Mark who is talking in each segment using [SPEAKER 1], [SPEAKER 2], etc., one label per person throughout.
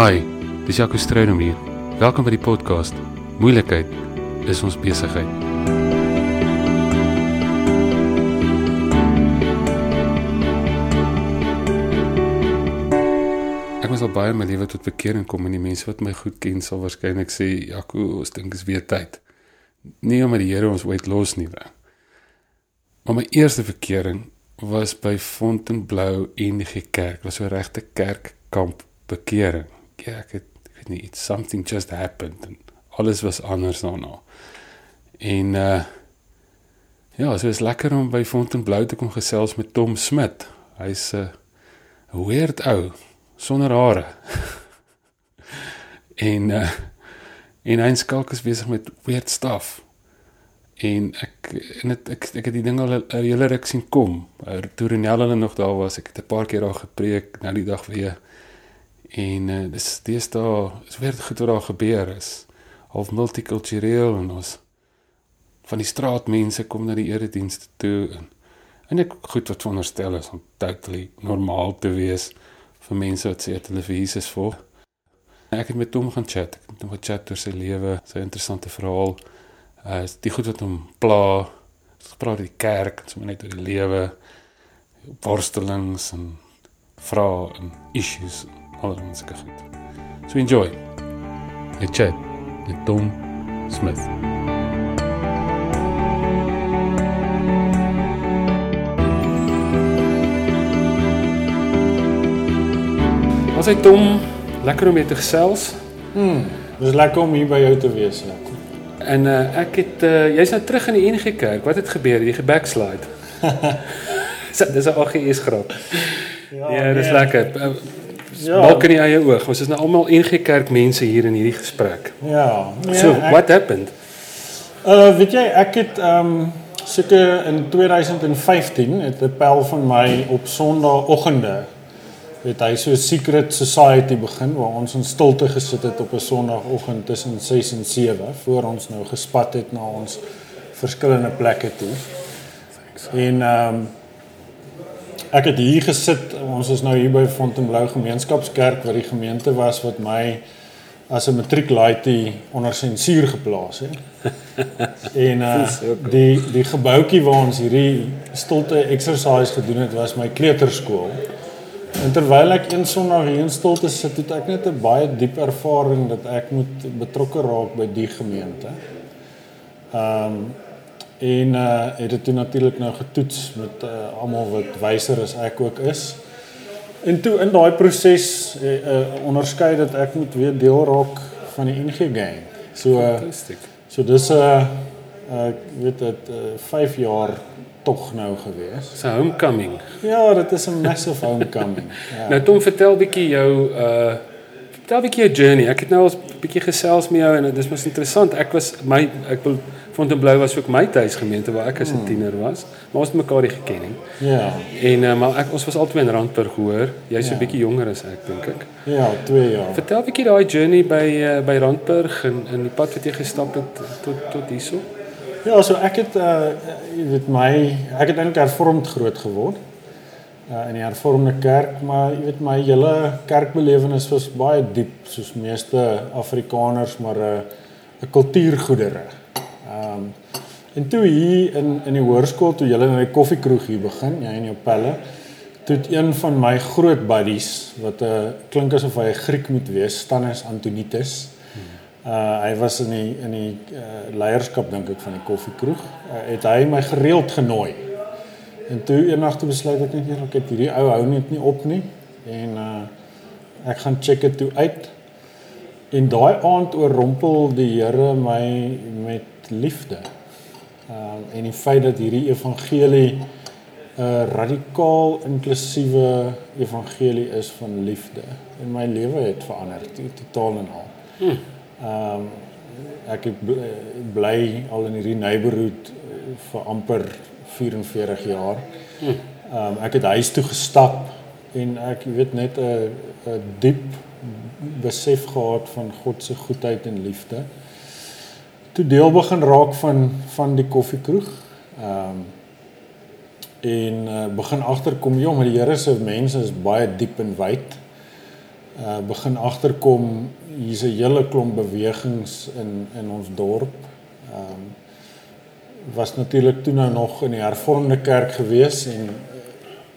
[SPEAKER 1] Hi, dis Jaco Strydom hier. Welkom by die podcast. Moeilikheid is ons besigheid. Ek was al baie in my lewe tot bekering kom en die mense wat my goed ken sal waarskynlik sê Jaco, ons dink is weer tyd. Nie omdat die Here ons ooit los nie. Maar my eerste bekering was by Fontainebleau Enige Kerk. Was so regte kerkkamp bekering. Ja, ek het ek weet nie, it's something just happened en alles was anders daarna. En uh ja, so is lekker om by Fontainebleau te kom gesels met Tom Smit. Hy's 'n uh, weird ou sonder hare. en uh en hy skalk is besig met weird stuff. En ek en dit ek ek het die ding al 'n hele ruk sien kom. Toe Renelle hulle nog daar was, ek het 'n paar keer daar gepreek, nou die dag weer. En uh, dis dis daar is weer goed wat daar gebeur is. Half multikultureel en ons van die straatmense kom na die eredienste toe en en ek goed wat veronderstel is om totally normaal te wees vir mense wat sê hulle vir Jesus volg. Ek het met hom gaan chat, ek het hom gechat oor sy lewe, sy interessante verhaal. Uh die goed wat hom pla, gepraat oor die kerk, sommer net oor die lewe, worstelings en vrae en issues, allerlei sulke goed. So enjoy. 'n Chat met Tom Smith. Ons het Tom lekker om mee te gesels.
[SPEAKER 2] Hmm, dis lekker om hier by jou te wees, ja.
[SPEAKER 1] En uh, ek het uh, jy's nou terug in die NG Kerk. Wat het gebeur? Jy gebackslide. dis 'n AGS grap. Ja, ja dis nee. lekker. Uh, ja. Maak in die eie oog. Ons is nou almal NG Kerk mense hier in hierdie gesprek.
[SPEAKER 2] Ja.
[SPEAKER 1] Nee, so, ek, what happened?
[SPEAKER 2] Uh weet jy, ek het ehm um, seker in 2015 het 'n pel van my op Sondagoggende het hy so 'n secret society begin waar ons in stilte gesit het op 'n Sondagoggend tussen 6 en 7 voor ons nou gespat het na ons verskillende plekke toe. En ehm um, ek het hier gesit. Ons is nou hier by Fontainebleau Gemeenskapskerk waar die gemeente was wat my as 'n matrieklaaitie onder sensuur geplaas het. en uh die die gebouetjie waar ons hierdie stilte exercise gedoen het was my kleuterskool. En terwyl ek een Sondag hier in stilte sit, het ek net 'n baie diep ervaring dat ek moet betrokke raak by die gemeente. Ehm um, en uh het dit natuurlik nou getoets met uh, almal wat wyser as ek ook is. En toe in daai proses uh, uh onderskei dat ek moet weer deel raak van die NG gang. So uh, so dis 'n uh, ek uh, weet dit uh, 5 jaar tog nou gewees.
[SPEAKER 1] Dis 'n homecoming.
[SPEAKER 2] Ja, dit is 'n massive homecoming.
[SPEAKER 1] Ja. Nou Tom, vertel bietjie jou uh vertel bietjie jou journey. Ek het nou al 'n bietjie gesels met jou en dit is mos interessant. Ek was my ek wil Fontainebleau was ook my tuisgemeente waar ek as 'n hmm. tiener was. Maar ons het mekaar nie geken nie.
[SPEAKER 2] Ja.
[SPEAKER 1] En uh, maar ek ons was albei in Randburg hoor. Jy's ja. 'n bietjie jonger as ek dink ek.
[SPEAKER 2] Ja, 2 jaar.
[SPEAKER 1] Vertel bietjie daai journey by uh, by Randburg en in die pad wat jy gestap het tot tot hierso.
[SPEAKER 2] Ja, so ek het uh jy weet my ek het eintlik hervormd groot geword. Uh in die hervormde kerk, maar jy weet my hele kerkbelewenis was baie diep soos meeste Afrikaners, maar 'n uh, 'n kultuurgoedere. Ehm um, en toe hier in in die hoërskool toe julle na die koffiekroeg hier begin, jy en jou pelle, toe het een van my groot buddies wat 'n uh, klink asof hy 'n Griek moet wees, Stannis Antonitis. Uh hy was in die in die uh, leierskap dink ek van die koffiekroeg. Uh, het hy my gereeld genooi. En toe eendag toe besluit ek net hier ek het hierdie ou hou net nie op nie en uh ek gaan check dit toe uit. En daai aand oorrompel die Here my met liefde. Uh en die feit dat hierdie evangelie 'n uh, radikaal inklusiewe evangelie is van liefde en my lewe het verander totaal en al. Hmm. Ehm um, ek het bly al in hierdie neighborhood eh, vir amper 44 jaar. Ehm um, ek het huis toe gestap en ek weet net 'n 'n diep besef gehad van God se goedheid en liefde. Toe deel begin raak van van die koffiekroeg. Ehm um, en uh, begin agterkom jong, maar die Here se mense is baie diep en wyd. Uh begin agterkom hier's 'n hele klomp bewegings in in ons dorp. Ehm um, was natuurlik toe nou nog in die hervormde kerk gewees en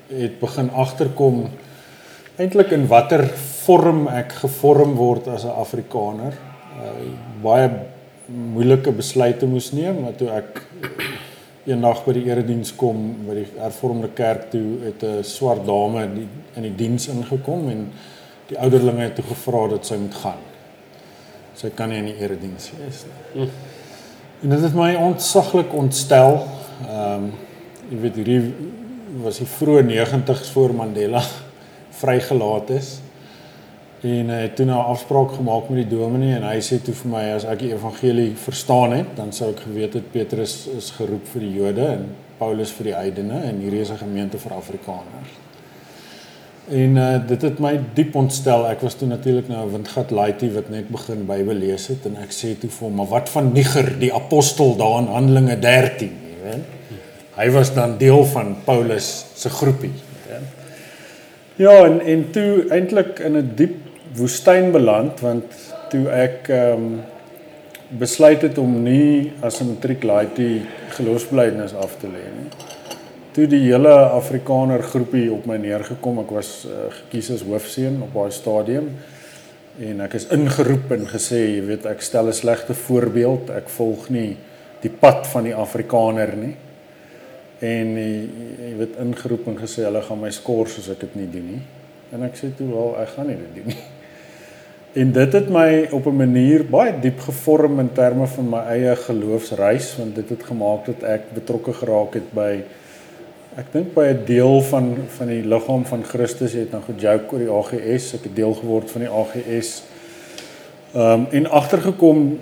[SPEAKER 2] het begin agterkom eintlik in watter vorm ek gevorm word as 'n Afrikaner. Uh, baie moeilike besluite moes neem, maar toe ek eendag by die erediens kom by die hervormde kerk toe het 'n swart dame in die, in die diens ingekom en die ouderlinge het toe gevra dat sy moet gaan. Sy kan nie in die erediens wees nie. Hm. En dit het my ontsaglik ontstel. Ehm um, jy weet hierdie was die vroeë 90's voor Mandela vrygelaat is. En hy het toe nou 'n afspraak gemaak met die dominee en hy sê toe vir my as ek die evangelie verstaan het, dan sou ek geweet het Petrus is geroep vir die Jode en Paulus vir die heidene en hierdie is 'n gemeente vir Afrikaners. En uh, dit het my diep ontstel. Ek was toe natuurlik nou 'n windgat laaitie wat net begin Bybel lees het en ek sê toe vir hom, "Maar wat van Niger, die apostel daar in Handelinge 13?" Jy weet. Hy was dan deel van Paulus se groepie. Ja, en en toe eintlik in 'n diep woestyn beland want toe ek ehm um, besluit het om nie as 'n matriek laaitie geloofsbelijdenis af te lê nie. Toe die hele Afrikaner groepie op my neergekom, ek was uh, gekies as hoofseun op daai stadium en ek is ingeroep en gesê, jy weet, ek stel 'n slegte voorbeeld, ek volg nie die pad van die Afrikaner nie. En jy weet ingeroep en gesê hulle gaan my skors as ek dit nie doen nie. En ek sê toe wel, ek gaan nie dit doen nie. En dit het my op 'n manier baie diep gevorm in terme van my eie geloofsreis want dit het gemaak dat ek betrokke geraak het by ek dink by 'n deel van van die liggaam van Christus het dan gejoke oor die AGS, ek het deel geword van die AGS. Ehm um, en agtergekom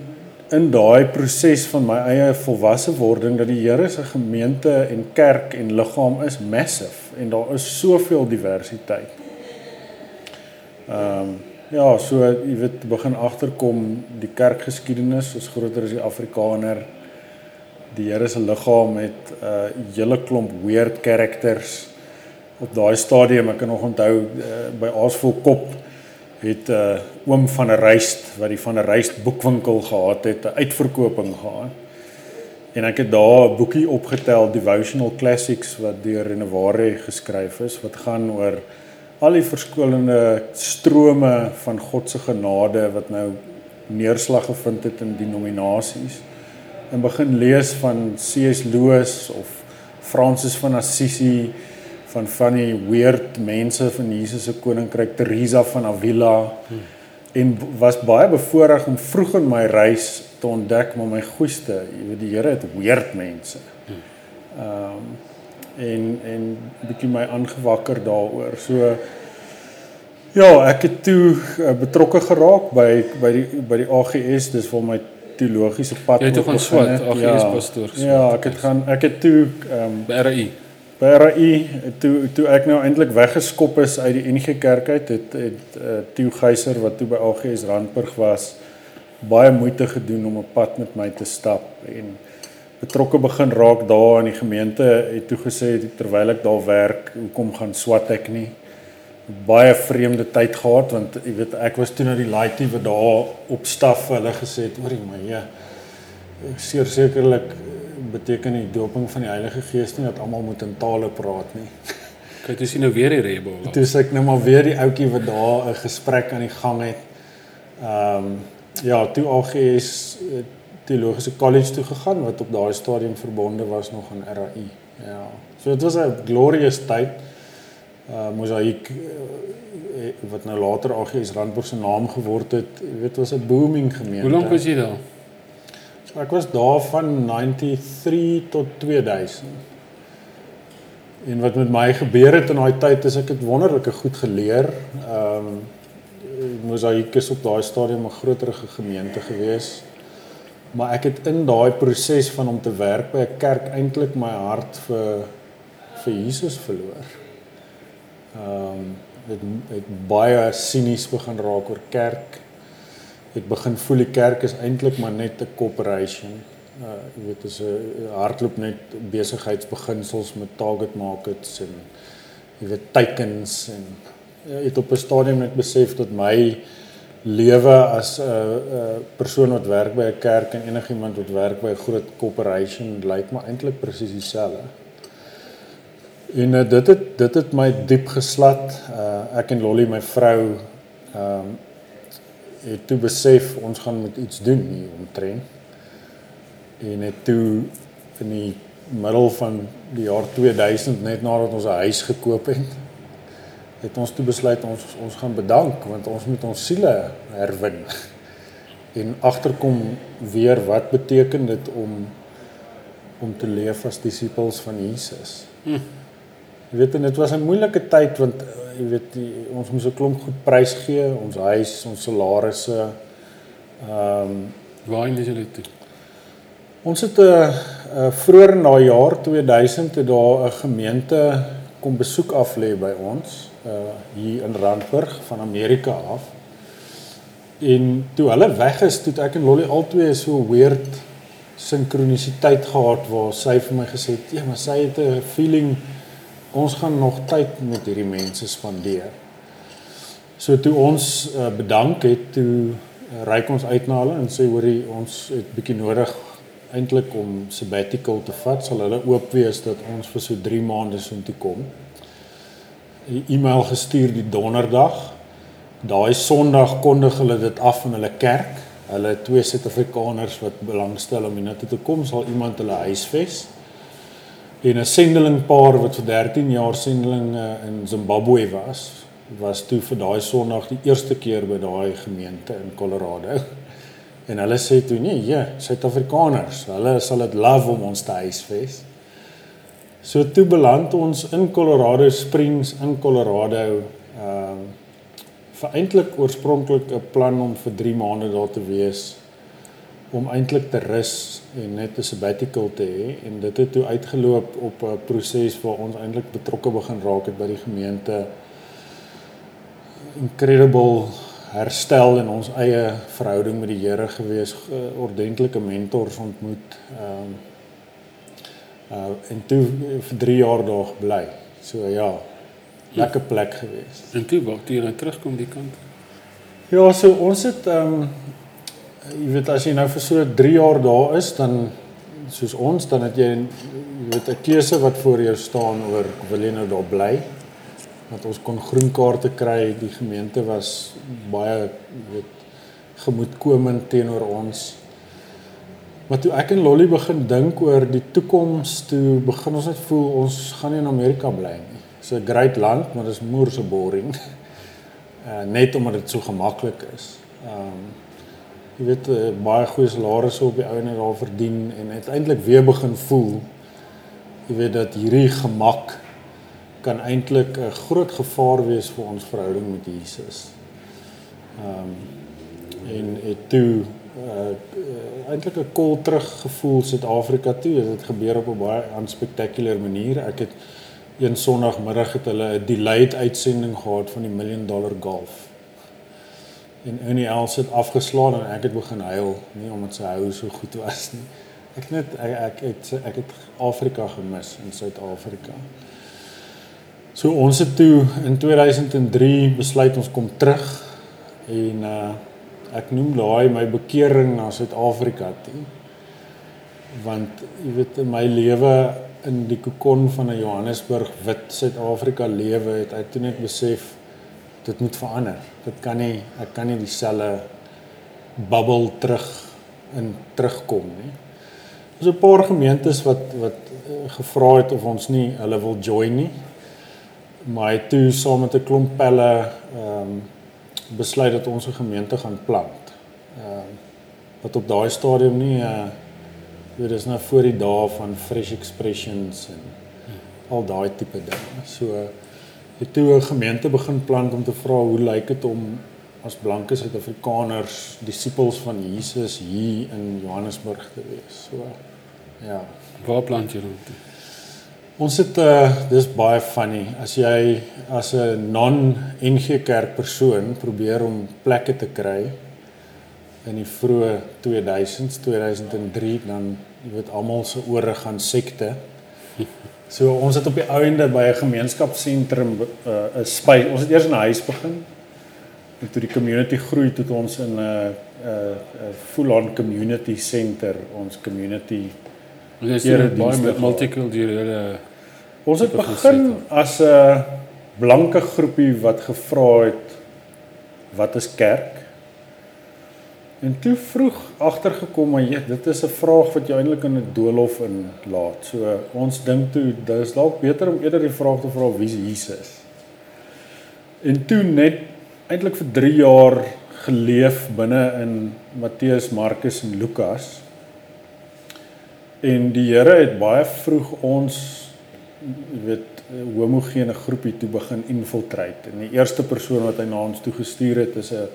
[SPEAKER 2] in daai proses van my eie volwasse wording dat die Here se gemeente en kerk en liggaam is massive en daar is soveel diversiteit. Ehm um, Ja, so jy weet begin agterkom die kerkgeskiedenis is groter as die Afrikaner. Die Here se liggaam het 'n uh, hele klomp weird characters op daai stadium. Ek kan nog onthou uh, by Aasvol Kop het 'n uh, oom van 'n Ryst wat die van 'n Ryst boekwinkel gehad het, 'n uitverkoping gehad. En ek het daar 'n boekie opgetel, Devotional Classics wat deur Reneware geskryf is wat gaan oor al die verskillende strome van God se genade wat nou neerslag gevind het in denominasies en begin lees van C.S. Lewis of Francis van Assisi van van die weird mense van Jesus se koninkryk Teresa van Avila hmm. en was baie bevoorreg om vroeg in my reis te ontdek maar my goeie jy weet die Here het weird mense. Ehm um, en en bietjie my aangewakker daaroor. So ja, ek het toe uh, betrokke geraak by by die by die AGS, dis vir my teologiese pad.
[SPEAKER 1] Jy het toe gaan swat AGS ja, pastoor.
[SPEAKER 2] Ja, ek het gaan ek het toe ehm um,
[SPEAKER 1] by RAI.
[SPEAKER 2] By RAI toe toe ek nou eintlik weggeskop is uit die NG Kerk uit, het het uh, Theo Geyser wat toe by AGS Randburg was baie moeite gedoen om 'n pad met my te stap en betrokke begin raak daar in die gemeente het toe gesê terwyl ek daar werk hoekom gaan swat ek nie baie vreemde tyd gehad want jy weet ek was toe na die laaitie wat daar op staf hulle gesê het oor my ja ek seker sekerlik beteken die doping van die Heilige Gees nie dat almal moet in tale praat nie
[SPEAKER 1] kyk jy sien nou weer die rebel
[SPEAKER 2] toe sê ek nou maar weer die ouetjie wat daar 'n gesprek aan die gang het ehm um, ja toe AGS teologiese college toe gegaan wat op daai stadium verbonde was nog aan RAI. Ja. So dit was 'n glorious tyd. Uh Mosaïek uh, wat nou later AGS Randburg se naam geword het, jy weet was 'n booming gemeente.
[SPEAKER 1] Hoe lank was jy daar?
[SPEAKER 2] So ek was daar van 93 tot 2000. En wat met my gebeur het in daai tyd is ek het wonderlike goed geleer. Ehm um, Mosaïek is op daai stadium 'n groterige gemeente geweest maar ek het in daai proses van om te werk by 'n kerk eintlik my hart vir vir Jesus verloor. Ehm um, het het baie sinies begin raak oor kerk. Het begin voel die kerk is eintlik maar net 'n corporation. Uh jy weet as 'n hardloop net besigheidsbeginsels met target markets en jy weet teikens en uh, het op 'n stadium net besef dat my lewe as 'n uh, uh, persoon wat werk by 'n kerk en enigiemand wat werk by 'n groot corporation lyk maar eintlik presies dieselfde. En uh, dit het dit het my diep geslat. Uh ek en Lolly my vrou ehm um, het toe besef ons gaan met iets doen hier omtrent. En het toe in die middel van die jaar 2000 net nadat ons 'n huis gekoop het, het ons toe besluit ons ons gaan bedank want ons moet ons siele herwin. En agterkom weer wat beteken dit om om te leef as disippels van Jesus. Hm. Jy weet dit was 'n moeilike tyd want jy weet die, ons moes 'n klomp goed prys gee, ons huis, ons salarisse. Ehm um,
[SPEAKER 1] waarheen is julle toe?
[SPEAKER 2] Ons het 'n uh, uh, vroeër na jaar 2000 het daar 'n gemeente kom besoek af lê by ons uh hier in Randburg van Amerika af. En toe hulle weg is, toe ek en Lolly albei so weird sinkronisiteit gehad waar sy vir my gesê het, "Ja, maar sy het 'n feeling ons gaan nog tyd met hierdie mense spandeer. So toe ons uh, bedank het, toe uh, reik ons uit na hulle en sê hoorie ons het bietjie nodig eintlik om sabbatical te vat, sal hulle oop wees dat ons vir so 3 maande so toe kom. 'n E-mail gestuur die donderdag. Daai Sondag kondig hulle dit af in hulle kerk. Hulle twee Suid-Afrikaners wat belangstel om hiernatoe te kom, sal iemand hulle huisves en 'n sendelingpaar wat vir 13 jaar sendeling in Zimbabwe was, was toe vir daai Sondag die eerste keer by daai gemeente in Colorado. En hulle sê toe nee, ja, Suid-Afrikaners, hulle sal dit love om ons te huisves. So toe beland ons in Colorado Springs in Colorado. Ehm uh, vir eintlik oorspronklik 'n plan om vir 3 maande daar te wees om eintlik te rus en net 'n sabbatical te hê en dit het toe uitgeloop op 'n proses waar ons eintlik betrokke begin raak het by die gemeente. Incredible herstel in ons eie verhouding met die Here gewees. Ordentlike mentors ontmoet ehm um, uh en toe vir 3 jaar daar gebly. So ja lekker plek gewees.
[SPEAKER 1] En toe waar jy nou terugkom die kant?
[SPEAKER 2] Ja so ons het ehm um, jy weet as jy nou vir so 3 jaar daar is dan soos ons dan het jy jy weet 'n keuse wat voor jou staan oor wil jy nou daar bly? Want ons kon groen kaarte kry die gemeente was baie jy weet gemoedkomend teenoor ons. Maar toe ek en Lolly begin dink oor die toekoms toe begin ons net voel ons gaan nie in Amerika bly nie. So 'n great land maar dit is moerse boring. Uh, net omdat dit so gemaklik is. Ehm um, jy weet uh, baie goeie salarisse op die ou en daar verdien en uiteindelik weer begin voel jy weet dat hierdie gemak kan eintlik 'n groot gevaar wees vir ons verhouding met Jesus. Ehm um, en het toe uh, eintlik 'n kol terug gevoel Suid-Afrika toe. Dit het gebeur op 'n baie unspectacular manier. Ek het een Sondagmiddag het hulle 'n delayed uitsending gehad van die Million Dollar Golf en Annie Els het afgeslaan en ek het begin huil nie omdat sy hou so goed was nie. Ek net ek, ek het ek het Afrika gemis in Suid-Afrika. So ons het toe in 2003 besluit ons kom terug en uh ek noem daai my bekering na Suid-Afrika toe. Want jy weet in my lewe in die kokon van 'n Johannesburg wit Suid-Afrika lewe het ek toe net besef dit moet verander. Dit kan nie ek kan nie dieselfde bubbel terug in terugkom nie. Daar's 'n paar gemeentes wat wat uh, gevra het of ons nie hulle wil join nie. Maar hy toe saam met 'n klomp pelle ehm um, besluit dat ons 'n gemeente gaan plant. Ehm uh, wat op daai stadium nie uh dit is nou voor die dae van fresh expressions en al daai tipe dinge. So uh, het toe 'n gemeente begin plant om te vra hoe lyk dit om as blanke Suid-Afrikaners disippels van Jesus hier in Johannesburg te wees. So ja,
[SPEAKER 1] waar plant julle toe?
[SPEAKER 2] Ons het uh dis baie funny as jy as 'n non-NG Kerk persoon probeer om plekke te kry in die vroeë 2000s, 2003 dan jy weet almal se ore gaan sekte. So ons het op die einde by 'n gemeenskapsentrum 'n uh, spy. Ons het eers in 'n huis begin. En toe die community groei tot ons in 'n 'n 'n full-on community center, ons community
[SPEAKER 1] Dis baie multikulturele
[SPEAKER 2] Ons het begin as 'n blanke groepie wat gevra het wat is kerk? En toe vroeg agtergekom maar jy dit is 'n vraag wat jy eintlik in 'n doolhof in laat. So ons dink toe dis dalk beter om eerder die vraag te vra wie is Jesus. En toe net eintlik vir 3 jaar geleef binne in Matteus, Markus en Lukas. En die Here het baie vroeg ons jy weet homogene groepie toe begin infiltrate. En die eerste persoon wat hy na ons toe gestuur het is 'n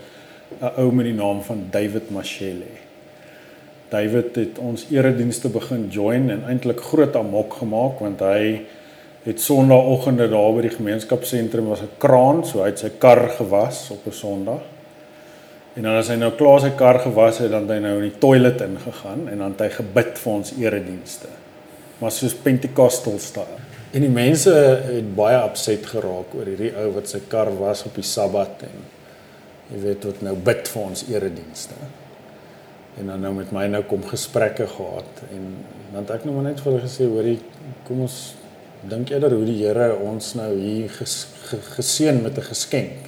[SPEAKER 2] 'n ou met die naam van David Mashele. David het ons eredienste begin join en eintlik groot amok gemaak want hy het sonnaandoggende daar by die gemeenskapsentrum was 'n kraan, so hy het sy kar gewas op 'n Sondag. En dan as hy nou klaar sy kar gewas het, dan het hy nou in die toilet ingegaan en dan het hy gebid vir ons eredienste. Maar soos Pentecostal style. En die mense het baie opset geraak oor hierdie ou wat sy kar was op die Sabbat en jy weet wat nou bid vir ons eredienste. En dan nou met my nou kom gesprekke gehad en dan het ek nou net vir hulle gesê hoorie kom ons dink eerder hoe die Here ons nou hier ges, geseën met 'n geskenk.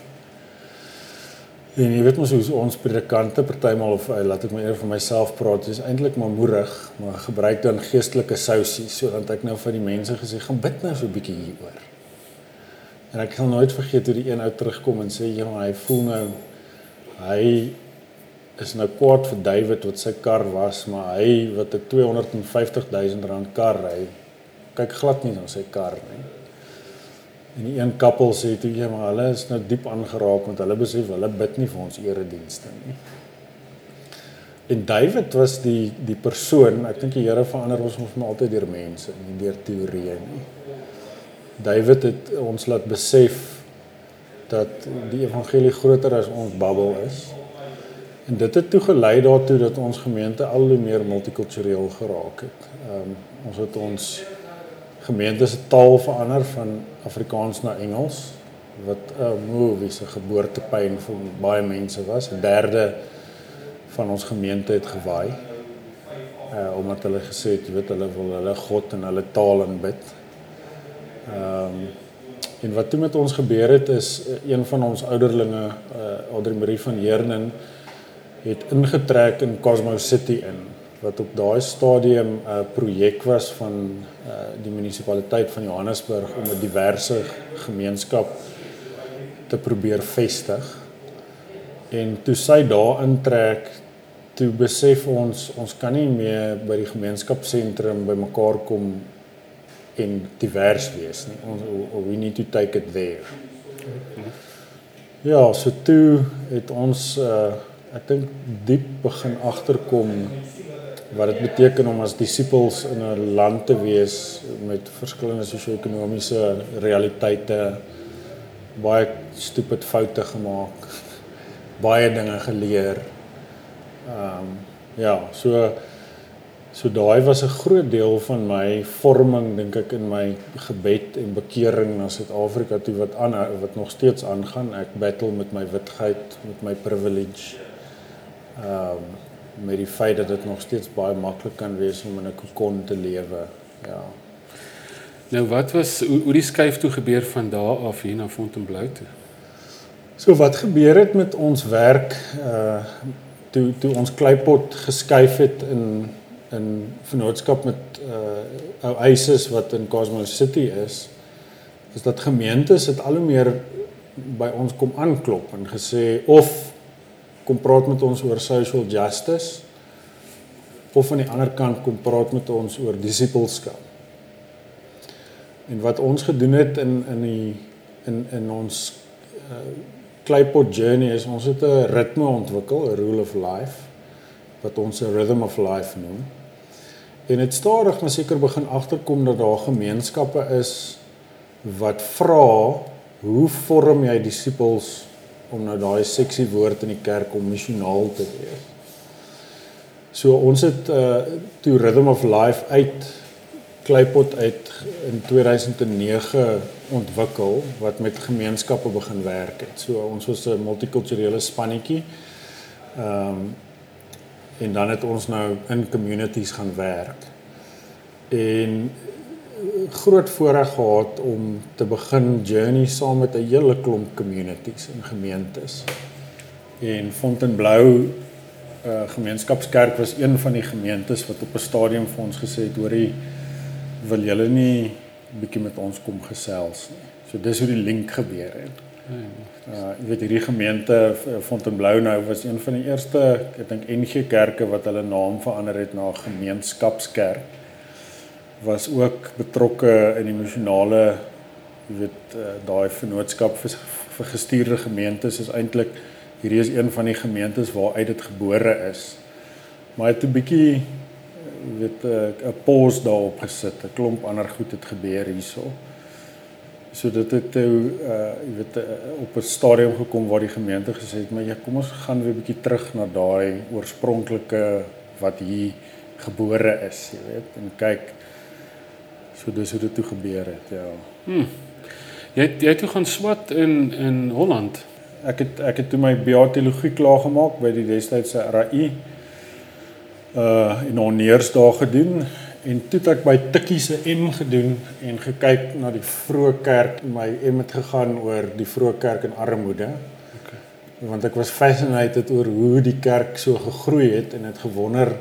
[SPEAKER 2] En jy weet mos hoe ons predikante partymal of uh, laat ek maar eers vir myself praat, dis eintlik maar moerig, maar gebruik dan geestelike sousie sodat ek nou vir die mense gesê gaan bid nou so 'n bietjie hieroor. En ek gaan nooit vergeet hoe die een ou terugkom en sê ja, hy voel nou hy is nou kwaad vir David wat sy kar was, maar hy wat 'n 250 000 rand kar ry, kyk glad nie na sy kar nie. En die een koppel sê toe ja, maar hulle is nou diep aangeraak want hulle besef hulle bid nie vir ons eredienste nie. En David was die die persoon, ek dink die Here verander ons mos maar altyd deur mense, nie deur teorieë nie. David het ons laat besef dat die evangelie groter as ons babbel is. En dit het toe gelei daartoe dat ons gemeente al hoe meer multikultureel geraak het. Ehm um, ons het ons gemeente se taal verander van Afrikaans na Engels wat 'n uh, movie se geboortepyn vir baie mense was. 'n Derde van ons gemeente het gewaai. Uh omdat hulle gesê het, jy weet, hulle wil hulle God in hulle taal aanbid. Ehm um, En wat toe met ons gebeur het is eh, een van ons ouderlinge, uh Audrey Marie van Heernen het ingetrek in Cosmo City in wat op daai stadium 'n uh, projek was van uh die munisipaliteit van Johannesburg om 'n diverse gemeenskap te probeer vestig. En toe sy daar intrek, toe besef ons ons kan nie meer by die gemeenskapsentrum bymekaar kom en divers wees nie. Ons we need to take it there. Ja, so toe het ons uh ek dink diep begin agterkom wat dit beteken om as disippels in 'n land te wees met verskillende sosio-ekonomiese realiteite baie stupid foute gemaak baie dinge geleer. Ehm um, ja, so So daai was 'n groot deel van my vorming dink ek in my gebed en bekering na Suid-Afrika toe wat aan wat nog steeds aangaan. Ek battle met my witheid, met my privilege. Ehm um, met die feit dat dit nog steeds baie maklik kan wees om in 'n kokon te lewe. Ja.
[SPEAKER 1] Nou wat was hoe, hoe die skuif toe gebeur van daar af hier na Fontainebleau toe?
[SPEAKER 2] So wat gebeur het met ons werk uh toe toe ons kleipot geskuif het in in vennootskap met uh ou eises wat in Cosmo City is is dat gemeentes het al hoe meer by ons kom aanklop en gesê of kom praat met ons oor social justice of aan die ander kant kom praat met ons oor disipelskap. En wat ons gedoen het in in die in in ons uh Kleipot journey is ons het 'n ritme ontwikkel, 'n rule of life wat ons 'n rhythm of life noem en dit stadig maar seker begin agterkom dat daar gemeenskappe is wat vra hoe vorm jy disippels om nou daai seksie woord in die kerk om missionaal te wees. So ons het uh toe Rhythm of Life uit Kleipot uit in 2009 ontwikkel wat met gemeenskappe begin werk het. So ons was 'n multikulturele spannetjie. Ehm um, en dan het ons nou in communities gaan werk. En groot voorreg gehad om te begin journey saam met 'n hele klomp communities en gemeentes. En Fontainebleau uh, gemeenskapskerk was een van die gemeentes wat op 'n stadium vir ons gesê het hoor jy wil julle nie bietjie met ons kom gesels nie. So dis hoe die link gebeur het. Uh jy weet hierdie gemeente Fontainebleau nou was een van die eerste ek dink NG kerke wat hulle naam verander het na gemeenskapskerk. Was ook betrokke in die nasionale jy weet uh, daai vennootskap vir, vir gestuurde gemeentes is eintlik hierdie is een van die gemeentes waar uit dit gebore is. Maar het 'n bietjie weet 'n pause daarop gesit. 'n Klomp ander goed het gebeur hierso. So dit het toe uh jy weet uh, op 'n stadium gekom waar die gemeente gesê het, "Maar ja, kom ons gaan weer 'n bietjie terug na daai oorspronklike wat hier gebore is, jy weet, en kyk so dis hoe dit toe gebeur het, ja.
[SPEAKER 1] Hmm. Jy het, jy het toe gaan swat in in Holland
[SPEAKER 2] ek het ek het toe my BA teologie klaar gemaak by die destydse RAI. Uh in onneersdae gedoen en toe het ek by Tikkie se M gedoen en gekyk na die vroeë kerk. My M het gegaan oor die vroeë kerk in armoede. Okay. Want ek was fascinated oor hoe die kerk so gegroei het en het gewonder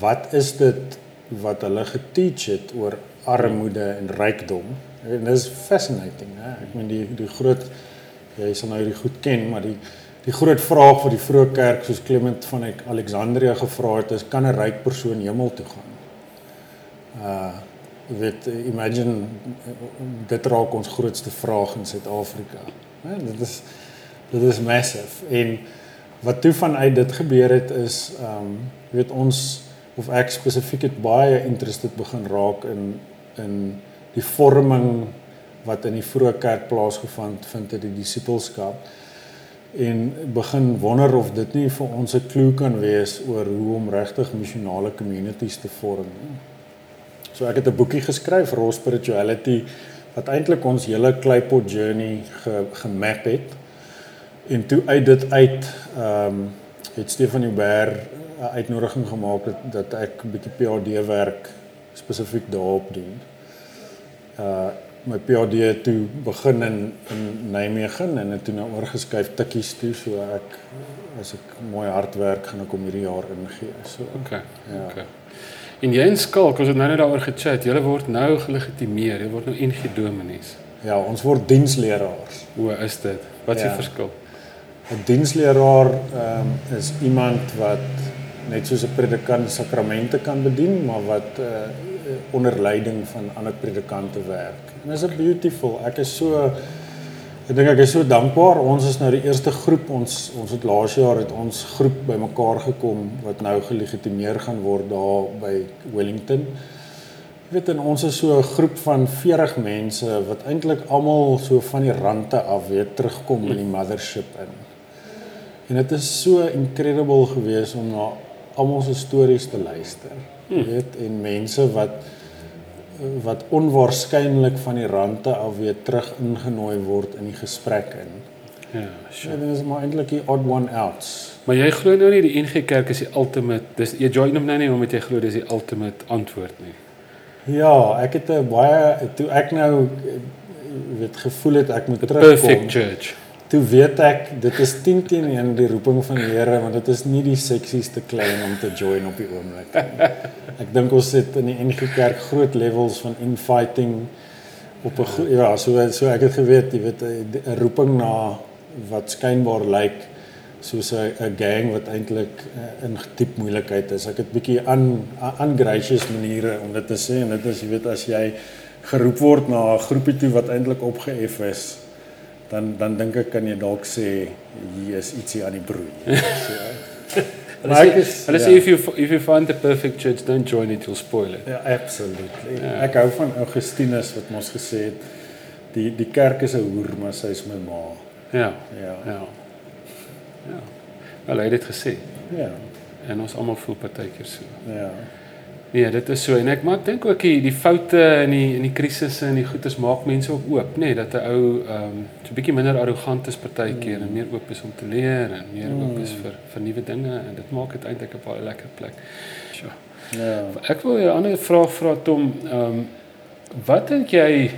[SPEAKER 2] wat is dit wat hulle geteach het oor armoede en rykdom. En dit is fascinating, hè. Ek meen die die groot jy sal nou hierdie goed ken, maar die die groot vraag vir die vroeë kerk soos Clement van Alexandria gevra het is kan 'n ryk persoon hemel toe gaan? Uh jy weet imagine dit raak ons grootste vraag in Suid-Afrika. Ja, dit is dit is massive en wat toe vanuit dit gebeur het is um jy weet ons of ek spesifiek het baie interested begin raak in in die vorming wat in die vroeë kerk plaasgevind vind het die disipelskap en begin wonder of dit nie vir ons 'n klou kan wees oor hoe om regtig missionale communities te vorm nie. So ek het 'n boekie geskryf Raw Spirituality wat eintlik ons hele Kleipot journey ge, gemap het en toe uit dit uit ehm um, het Stefan Uber 'n uitnodiging gemaak dat, dat ek 'n bietjie PhD werk spesifiek daarop doen. Uh my PhD toe begin in in Nijmegen en het toe nou oorgeskuif tikkies toe so ek as ek mooi hard werk gaan ek om hierdie jaar ingee. So
[SPEAKER 1] okay. Ja. Okay. En jy en Skalk, ons het nou net daaroor gechat. Julle word nou gelegitimeer. Jy word nou ingedominees.
[SPEAKER 2] Ja, ons word diensleraars.
[SPEAKER 1] O, is dit? Wat is ja. die verskil?
[SPEAKER 2] 'n Diensleraar ehm um, is iemand wat net soos 'n predikant sakramente kan bedien, maar wat uh, onder leiding van ander predikante werk. En is it beautiful. Ek is so ek dink ek is so dankbaar. Ons is nou die eerste groep. Ons ons het laas jaar het ons groep bymekaar gekom wat nou gelegitimeer gaan word daar by Wellington. Jy weet en ons is so 'n groep van 40 mense wat eintlik almal so van die rande af weer terugkom in die mothership in. En dit is so incredible geweest om na almal se stories te luister. Jy weet en mense wat wat onwaarskynlik van die rande af weer terug ingenooi word in die gesprek in.
[SPEAKER 1] Ja,
[SPEAKER 2] sure. Dit is maar eintlik die odd one out.
[SPEAKER 1] Maar jy glo nou nie die NG Kerk is die ultimate, dis jy join hom nou nie omdat jy glo dis die ultimate antwoord nie.
[SPEAKER 2] Ja, ek het 'n baie toe ek nou weet gevoel het ek moet terugkom.
[SPEAKER 1] Perfect church
[SPEAKER 2] toe weet ek dit is 10 teen 1 die roeping van die Here want dit is nie die seksieste klein om te join op die oomblik. Ek dink ons het in die NG Kerk groot levels van infighting op 'n ja, so so ek het geweet, jy weet 'n roeping na wat skynbaar lyk soos 'n gang wat eintlik uh, in diep moeilikheid is. Ek het bietjie aan aan gracious maniere om dit te sê en dit is jy weet as jy geroep word na 'n groepie toe wat eintlik opgehef is dan dan dink ek kan jy dalk sê hier is ietsie aan die broei.
[SPEAKER 1] So, maar is Hulle sê if you if you find the perfect church don't join it you'll spoil it.
[SPEAKER 2] Ja, absolutely. Ja. Ek hou van Augustinus wat mos gesê het die die kerk is 'n hoer maar sy is my ma.
[SPEAKER 1] Ja.
[SPEAKER 2] Ja.
[SPEAKER 1] Ja. Ja. Wel hy het dit gesê.
[SPEAKER 2] Ja.
[SPEAKER 1] en ons almal voel partykeer so.
[SPEAKER 2] Ja.
[SPEAKER 1] Nee, dit is so en ek maar ek dink ook die die foute en die en die krisisse en die goedes maak mense ook oop, nê, nee, dat 'n ou ehm um, so 'n bietjie minder arrogant is partykeer mm. en meer oop is om te leer en meer mm. oop is vir vir nuwe dinge en dit maak dit eintlik 'n baie lekker plek. So. Ja. Ek wil 'n ander vraag vra Tom, ehm um, wat dink jy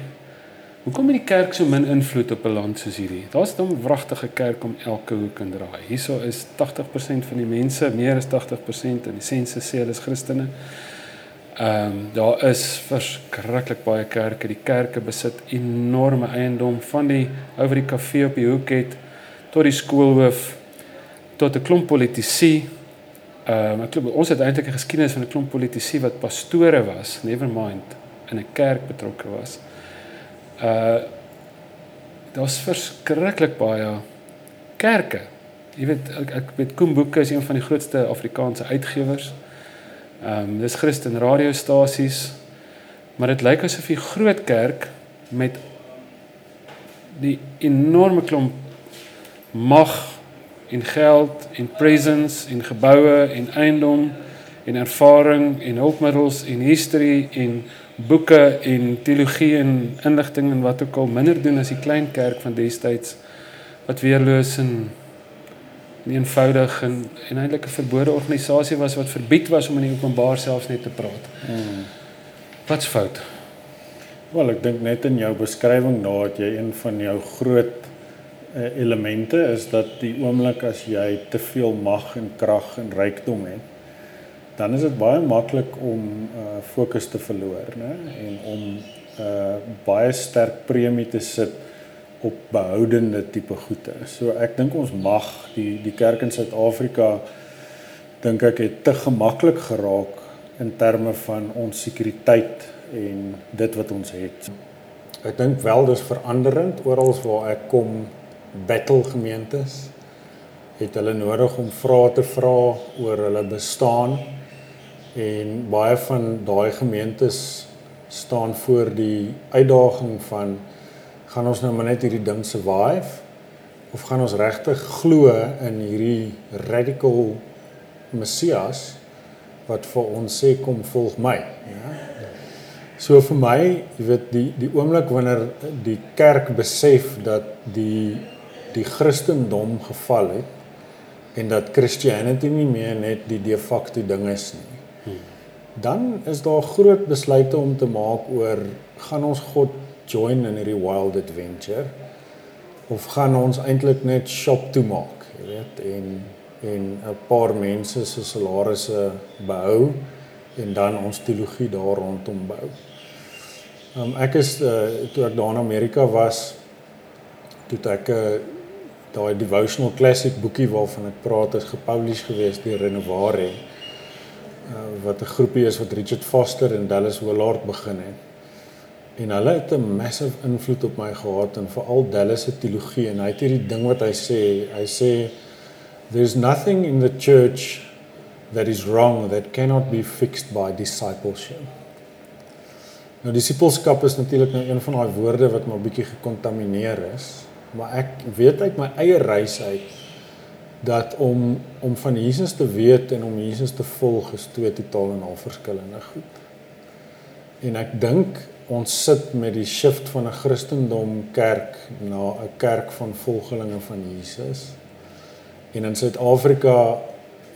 [SPEAKER 1] Hoekom het die kerk so min invloed op 'n land soos hierdie? Daar's 'n wragtige kerk om elke hoek en draai. Hierso is 80% van die mense, meer as 80% in die sensus sê hulle is Christene. Ehm um, daar is verskriklik baie kerke. Die kerke besit enorme eiendom van die oor die kafee op die hoek het tot die skoolhoof tot 'n klomp politici. Ehm um, ek glo ons het eintlik 'n geskiedenis van 'n klomp politici wat pastore was, never mind in 'n kerk betrokke was uh daar's verskriklik baie kerke. Jy weet ek ek weet Koemboeke is een van die grootste Afrikaanse uitgewers. Ehm um, dis Christen radiostasies. Maar dit lyk asof die groot kerk met die enorme klomp mag en geld en presence en geboue en eiendom en ervaring en hulpmiddels en history en boeke en teologie en inligting en wat ook al minder doen as die klein kerk van destyds wat weerloos en eenvoudig en en eintlik 'n verbode organisasie was wat verbied was om in die openbaar selfs net te praat. Hmm. Wat's fout?
[SPEAKER 2] Wel, ek dink net in jou beskrywing nou dat jy een van jou groot uh, elemente is dat die oomblik as jy te veel mag en krag en rykdom het dan is dit baie maklik om uh fokus te verloor, né? En om uh baie sterk premie te sit op behoudende tipe goede. So ek dink ons mag die die kerk in Suid-Afrika dink ek het te gemaklik geraak in terme van ons sekuriteit en dit wat ons het. Ek dink wel dis veranderend oral waar ek kom battle gemeentes het hulle nodig om vrae te vra oor hulle bestaan en baie van daai gemeentes staan voor die uitdaging van gaan ons nou maar net hierdie ding survive? Of gaan ons regtig glo in hierdie radical Messias wat vir ons sê kom volg my ja? So vir my jy weet die die oomblik wanneer die kerk besef dat die die Christendom geval het en dat Christianity nie meer net die de facto ding is nie dan is daar groot besluite om te maak oor gaan ons God join in hierdie wild adventure of gaan ons eintlik net shop toe maak, jy weet, en en 'n paar mense se salarisse behou en dan ons teologie daar rondom bou. Um, ek is uh, toe ek daar in Amerika was toe ek uh, daai devotional classic boekie waarvan ek praat is gepubliseer gewees deur Renovare uh, wat 'n groepie is wat Richard Foster en Dallas Willard begin het. En hulle het 'n massive invloed op my gehad en veral Dallas se teologie en hy het hierdie ding wat hy sê, hy sê there's nothing in the church that is wrong that cannot be fixed by discipleship. Nou disipelskap is natuurlik nou een van daai woorde wat maar bietjie gekontamineer is, maar ek weet uit my eie reis uit dat om om van Jesus te weet en om Jesus te volg is twee totaal en al verskillende goed. En ek dink ons sit met die shift van 'n Christendom kerk na 'n kerk van volgelinge van Jesus. En in Suid-Afrika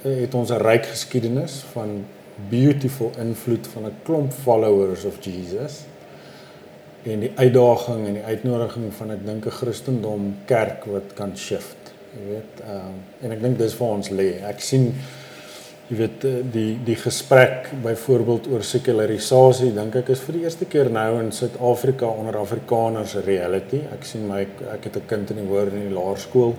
[SPEAKER 2] het ons 'n ryk geskiedenis van beautiful invloed van 'n klomp followers of Jesus. En die uitdaging en die uitnodiging van ek dink 'n Christendom kerk wat kan shift jy weet ehm um, en ek dink dis waar ons lê ek sien jy weet eh, die die gesprek byvoorbeeld oor sekularisasie dink ek is vir die eerste keer nou in Suid-Afrika onder Afrikaners reality. Ek sien my ek het 'n kind in die hoër en die laerskool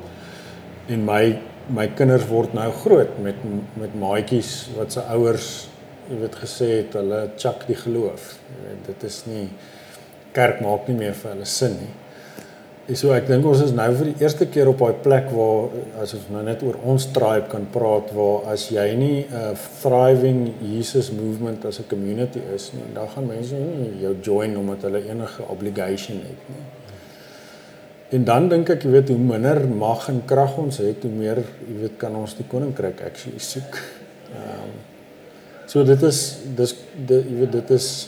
[SPEAKER 2] en my my kinders word nou groot met met maatjies wat se ouers jy weet gesê het hulle chak die geloof. Jy weet dit is nie kerk maak nie meer vir hulle sin nie So ek dink ons is nou vir die eerste keer op daai plek waar as ons nou net oor ons tribe kan praat waar as jy nie 'n uh, thriving Jesus movement as 'n community is nie, dan gaan mense nie jou join omdat hulle enige obligation het nie. En dan dink ek jy weet hoe minder mag en krag ons het, hoe meer jy weet kan ons die koninkryk actually soek. Ehm um, so dit is dis dit jy weet dit is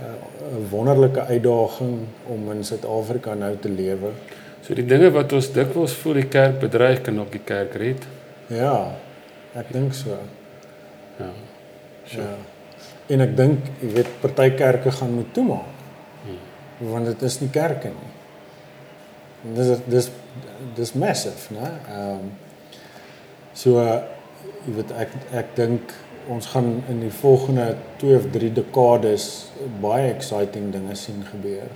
[SPEAKER 2] 'n wonderlike uitdaging om in Suid-Afrika nou te lewe.
[SPEAKER 1] So die dinge wat ons dikwels voel die kerk bedreig kan op die kerk red.
[SPEAKER 2] Ja. Ek dink so.
[SPEAKER 1] Ja.
[SPEAKER 2] So. Ja. En ek dink jy weet party kerke gaan moet toemaak. Hmm. Want dit is nie kerke nie. En dis dis dis massive, né? Ehm um, so jy weet ek ek dink ons gaan in die volgende 2 of 3 dekades baie exciting dinge sien gebeur.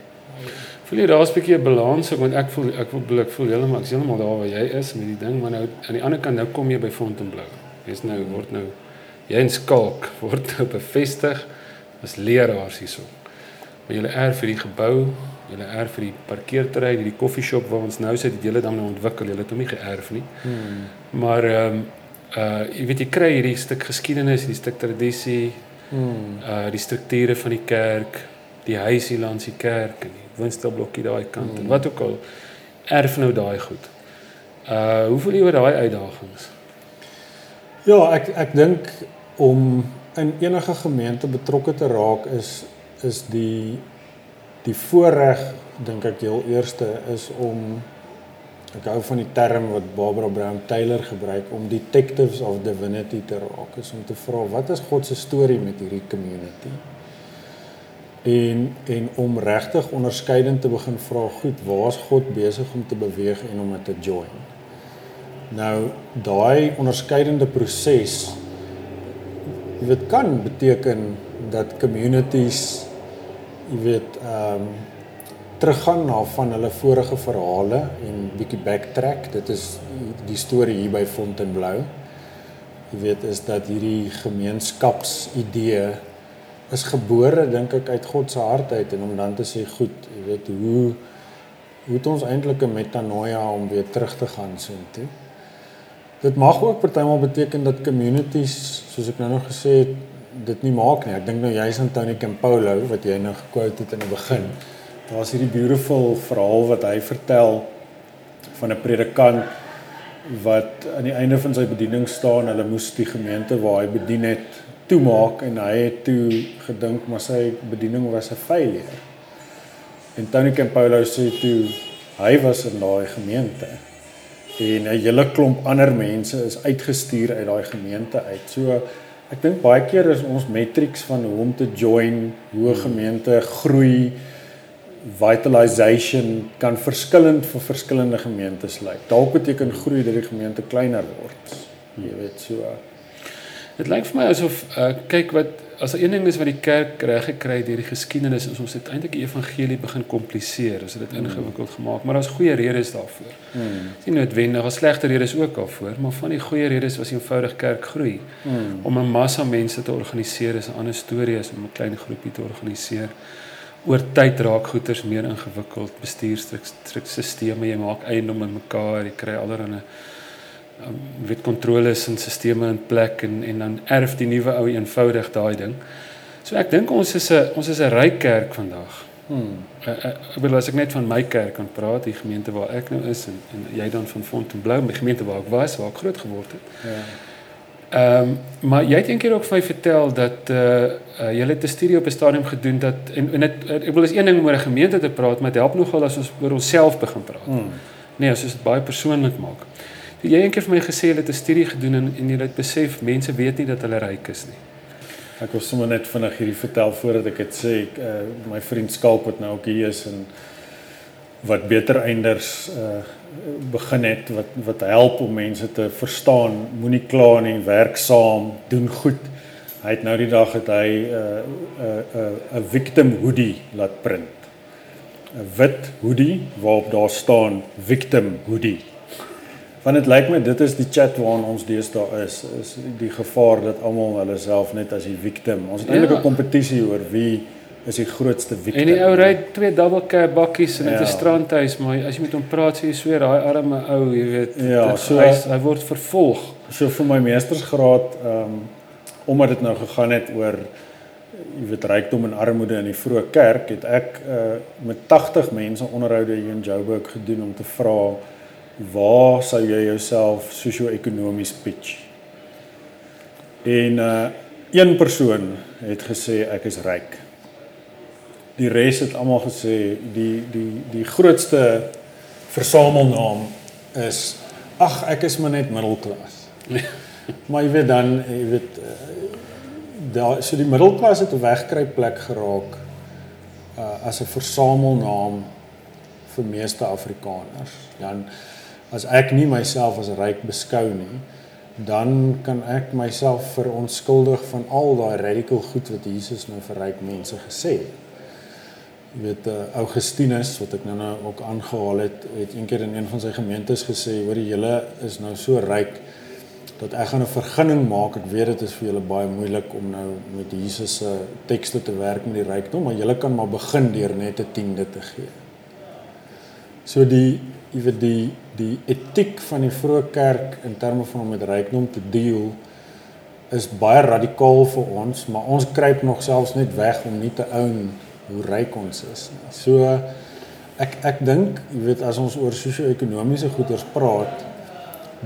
[SPEAKER 1] Voel jy daar's 'n bietjie 'n balans want ek voel ek voel ek voel heeltemal ek is heeltemal daar waar jy is met die ding maar nou aan die ander kant nou kom jy by Fontainebleau. Jy's nou word nou jy en Skalk word nou bevestig as leraars hierso. Maar jy erf vir die gebou, jy erf vir die parkeerterrein, hierdie koffieshop waar ons nou sit, die hele dam nou ontwikkel. Jy het hom nie geërf nie. Hmm. Maar ehm um, uh jy weet jy kry hierdie stuk geskiedenis, hierdie stuk tradisie, hmm. uh die strukture van die kerk, die huisie langs die kerk en die woonstelblokkie daai kant hmm. en wat ook al erf nou daai goed. Uh hoe voel jy oor daai uitdagings?
[SPEAKER 2] Ja, ek ek dink om in enige gemeente betrokke te raak is is die die voorreg dink ek heel eerste is om Ek hou van die term wat Barbara Brown Taylor gebruik om detectives of divinity te raak, is om te vra wat is God se storie met hierdie community? En en om regtig onderskeidend te begin vra, goed, waar's God besig om te beweeg en om dit te join? Nou, daai onderskeidende proses weet kan beteken dat communities jy weet ehm um, teruggaan na van hulle vorige verhale en bietjie backtrack. Dit is die storie hier by Fontainebleau. Jy weet is dat hierdie gemeenskapsidee is gebore dink ek uit God se hart uit en om dan te sê goed, jy weet hoe hoe het ons eintlik 'n metanoia om weer terug te gaan soontoe. Dit mag ook partymal beteken dat communities soos ek nou nog gesê het dit nie maak nie. Ek dink nou jy's Antonie Campolo wat jy nou gekwote het in die begin. Hmm daar's hierdie beautiful verhaal wat hy vertel van 'n predikant wat aan die einde van sy bediening staan. Hulle moes die gemeente waar hy bedien het toemaak en hy het toe gedink maar sy bediening was 'n failure. En Tony Campolo sê toe hy was in daai gemeente en 'n hele klomp ander mense is uitgestuur uit daai gemeente uit. So ek dink baie keer is ons matrieks van hoe om te join, hoe 'n gemeente groei, vitalization kan verskillend vir verskillende gemeentes lyk. Dalk beteken groei dat die gemeente kleiner word. Jy weet so.
[SPEAKER 1] Dit lyk vir my asof uh, kyk wat as er een ding is wat die kerk reg gekry het deur die geskiedenis is ons het eintlik die evangelie begin kompliseer. Ons het dit hmm. ingewikkeld gemaak, maar daar's goeie redes daarvoor. Hmm. Nie noodwendig, daar's slegte redes ook daarvoor, maar van die goeie redes was eenvoudig kerk groei. Hmm. Om 'n massa mense te organiseer is 'n ander storie as om 'n klein groepie te organiseer oor tyd raak goeders meer ingewikkeld. Bestuurstelsels jy maak eiendom in mekaar jy kry allerlei um, wet kontroles en stelsels in plek en en dan erf die nuwe ou eenvoudig daai ding. So ek dink ons is 'n ons is 'n ryk kerk vandag. Hmm. ek wil as ek net van my kerk kan praat die gemeente waar ek nou is en, en jy dan van Fontainebleau my gemeente waar ek was waar ek groot geword het ja Ehm um, maar jy het eendag ook vir my vertel dat uh, uh jy het 'n studie op 'n stadium gedoen dat en en dit ek wil is een ding om oor 'n gemeente te praat, maar dit help nogal as ons oor onsself begin praat. Hmm. Nee, as ons dit baie persoonlik maak. Jy het eendag vir my gesê jy het 'n studie gedoen en en jy het besef mense weet nie dat hulle ryk is nie.
[SPEAKER 2] Ek wil sommer net vinnig hierdie vertel voordat ek dit sê. Ek uh my vriend Skalk wat nou ook hier is en wat beter einders uh begin het wat wat help om mense te verstaan, moenie kla nie, werk saam, doen goed. Hy het nou die dag het hy 'n uh, 'n uh, 'n uh, victim hoodie laat print. 'n Wit hoodie waarop daar staan victim hoodie. Want dit lyk my dit is die chat waarin ons deesdae is, is die gevaar dat almal hulle self net as die victim. Ons het ja. eintlik 'n kompetisie oor wie is die grootste victim.
[SPEAKER 1] En die ou ry twee double cab bakkies in 'n ja. strandhuis, maar as jy met hom praat, sê jy sweer daai arme ou, jy weet,
[SPEAKER 2] ja, so,
[SPEAKER 1] hy, hy word vervolg.
[SPEAKER 2] So vir my meestersgraad, ehm um, omdat dit nou gegaan het oor jy weet rykdom en armoede in die vroeë kerk, het ek uh, met 80 mense onderhoude hier in Joburg gedoen om te vra waar sou jy jouself sosio-ekonomies pitch? En uh een persoon het gesê ek is ryk. Die res het almal gesê die die die grootste versamelnaam is ag ek is maar net middelklas. maar jy weet dan jy weet uh, daar so die middelklas het 'n wegkruip plek geraak uh, as 'n versamelnaam vir meeste Afrikaners. Dan as ek nie myself as ryk beskou nie, dan kan ek myself verontskuldig van al daai radical goed wat Jesus nou vir ryk mense gesê het. Jy weet uh, Augustinus wat ek nou nou ook aangehaal het, het eendag in een van sy gemeentes gesê, hoor die hele is nou so ryk dat ek gaan 'n vergunning maak. Ek weet dit is vir julle baie moeilik om nou met Jesus se tekste te werk met die rykdom, maar julle kan maar begin deur net 'n tiende te gee. So die jy weet die die etiek van die vroeë kerk in terme van om met rykdom te deel is baie radikaal vir ons, maar ons kruip nog selfs net weg om nie te own hoe ryk ons is nie. So ek ek dink, jy weet as ons oor sosio-ekonomiese goeders praat,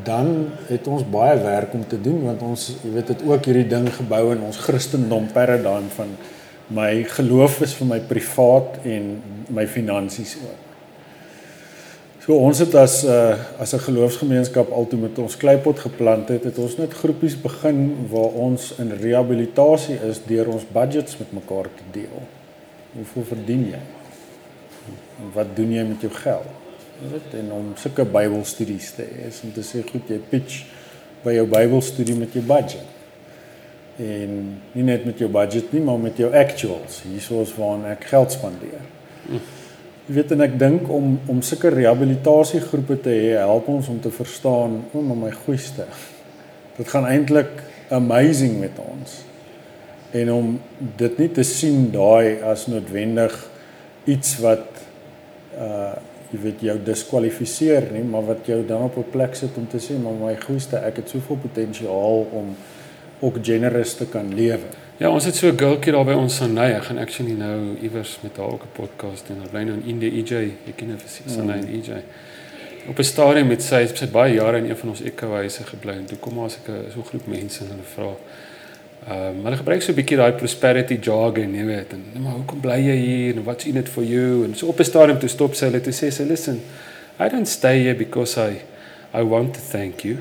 [SPEAKER 2] dan het ons baie werk om te doen want ons jy weet dit ook hierdie ding gebou in ons Christendom paradigm van my geloof is vir my privaat en my finansies ook. So ons het as 'n uh, eh, as 'n geloofsgemeenskap altoe met ons kleipot geplant het, het ons net groepies begin waar ons in rehabilitasie is deur ons budgets met mekaar te deel. Hoeveel verdien jy? En wat doen jy met jou geld? weet en om sulke Bybelstudies te hê is om te sê goed jy pitch by jou Bybelstudie met jou budget. En nie net met jou budget nie, maar met jou actuals. Hiersoos waar ek geld spandeer. Jy weet en ek dink om om sulke rehabilitasiegroepe te hê, help ons om te verstaan, o oh, my goeie. Dit gaan eintlik amazing met ons. En om dit nie te sien daai as noodwendig iets wat uh jy weet jou diskwalifiseer nie, maar wat jou dan op 'n plek sit om te sê maar my goeie, ek het soveel potensiaal om ook generous te kan lewe.
[SPEAKER 1] Ja, ons het so 'n girlkie daar by ons Sanay. Ek gaan actually nou iewers met haar ook 'n podcast doen. Haar bly nou in India EJ. Ek ken haar vir Sanay en EJ. Op 'n stadium met sy, sy het baie jare in een van ons ekkohuise gebly en toe kom maar so 'n so groep mense en hulle vra Ehm um, hulle gebruik so 'n bietjie daai prosperity jargon, jy weet. En nou, maar hoekom bly jy hier? And what's in it for you? En so op 'n stadium toe stop sy hulle toe sê sy, "Listen, I don't stay here because I I want to thank you.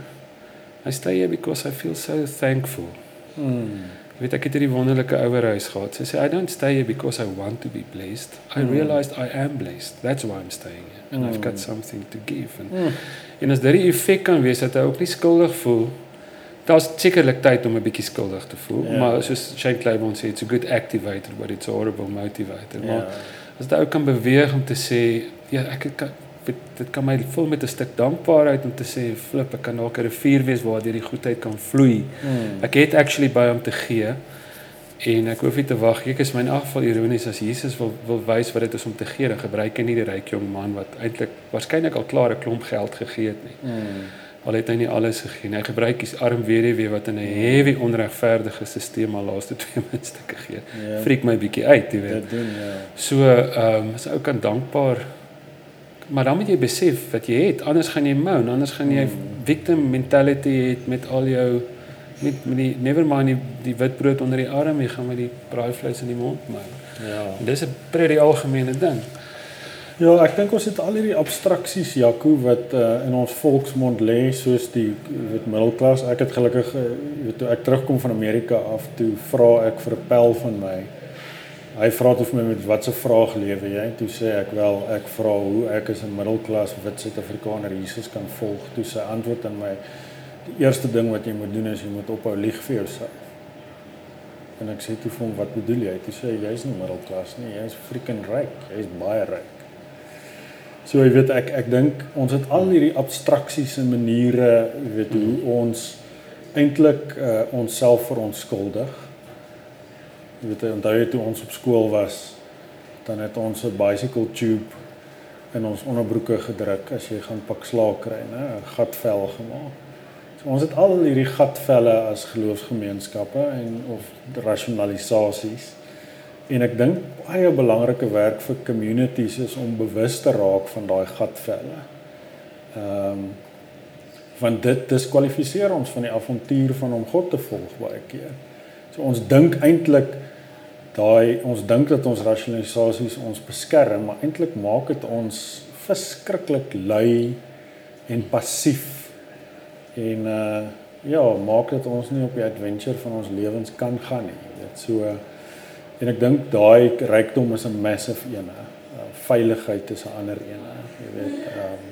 [SPEAKER 1] I stay here because I feel so thankful." Hmm. Jy weet ek het hierdie wonderlike ouer huis gehad. Sy sê, "I don't stay here because I want to be blessed. I hmm. realized I am blessed. That's why I'm staying here. And hmm. I've got hmm. something to give." En, hmm. en as dit die effek kan wees dat hy ook nie skuldig voel daar's sekerlik tyd om 'n bietjie skuldig te voel, ja. maar soos Shane Claiborne sê, it's a good activator but it's a horrible motivator. Ja. Maar as jy ook kan beweeg om te sê, ja, ek kan dit kan my vul met 'n stuk dankbaarheid om te sê, flip, ek kan dalk 'n rivier wees waar deur die goedheid kan vloei. Hmm. Ek het actually by hom te gee en ek hoef nie te wag. Ek is my in afval ironies as Jesus wil wil wys wat dit is om te gee, dan gebruik hy nie die ryk jong man wat eintlik waarskynlik al klaar 'n klomp geld gegee het nie. Hmm al het hy nie alles gegee nie. Hy gebruik hier's arm weduwee wat in 'n heavy onregverdige stelsel al laaste twee minstukke gee. Ja. Freek my bietjie uit, jy weet. Dit doen ja. So, ehm um, is ou kan dankbaar. Maar dan moet jy besef wat jy het, anders gaan jy moan, anders gaan jy hmm. victim mentality het met al jou met met die never mind die, die witbrood onder die arm, jy gaan met die braaivleis in die mond moan. Ja. En dis 'n pretty algemene ding.
[SPEAKER 2] Ja, ek dink ons het al hierdie abstraksies Jaco wat uh, in ons volksmond lê soos die weet middelklas. Ek het gelukkig uh, weet toe ek terugkom van Amerika af toe vra ek vir 'n pel van my. Hy vra toe vir my met watse vraag lewe jy? Toe sê ek wel ek vra hoe ek as 'n middelklas wit Suid-Afrikaner Jesus kan volg. Toe sy antwoord aan my die eerste ding wat jy moet doen is jy moet ophou lieg vir jouself. En ek sê toe vir hom wat bedoel jy? Toe sê hy jy's nie middelklas nie, jy's freaking ryk. Jy's baie ryk. So jy weet ek ek dink ons het al hierdie abstraksies en maniere, jy weet hoe ons eintlik uh, onsself verontskuldig. Jy weet onthou jy toe ons op skool was, dan het ons 'n bicycle tube in ons onderbroeke gedruk as jy gaan pak slaag kry, né, 'n gatvel gemaak. So ons het al hierdie gatvelle as geloofsgemeenskappe en of rasionalisasies. En ek dink baie belangrike werk vir communities is om bewus te raak van daai gatvelle. Ehm um, Want dit diskwalifiseer ons van die avontuur van om God te volg baie keer. So ons dink eintlik daai ons dink dat ons rasionalisasies ons beskerm, maar eintlik maak dit ons verskriklik lui en passief. En uh ja, maak dit ons nie op die adventure van ons lewens kan gaan nie. Dit so en ek dink daai rykdom is 'n massive ene. Uh, veiligheid is 'n ander ene. Jy weet, um,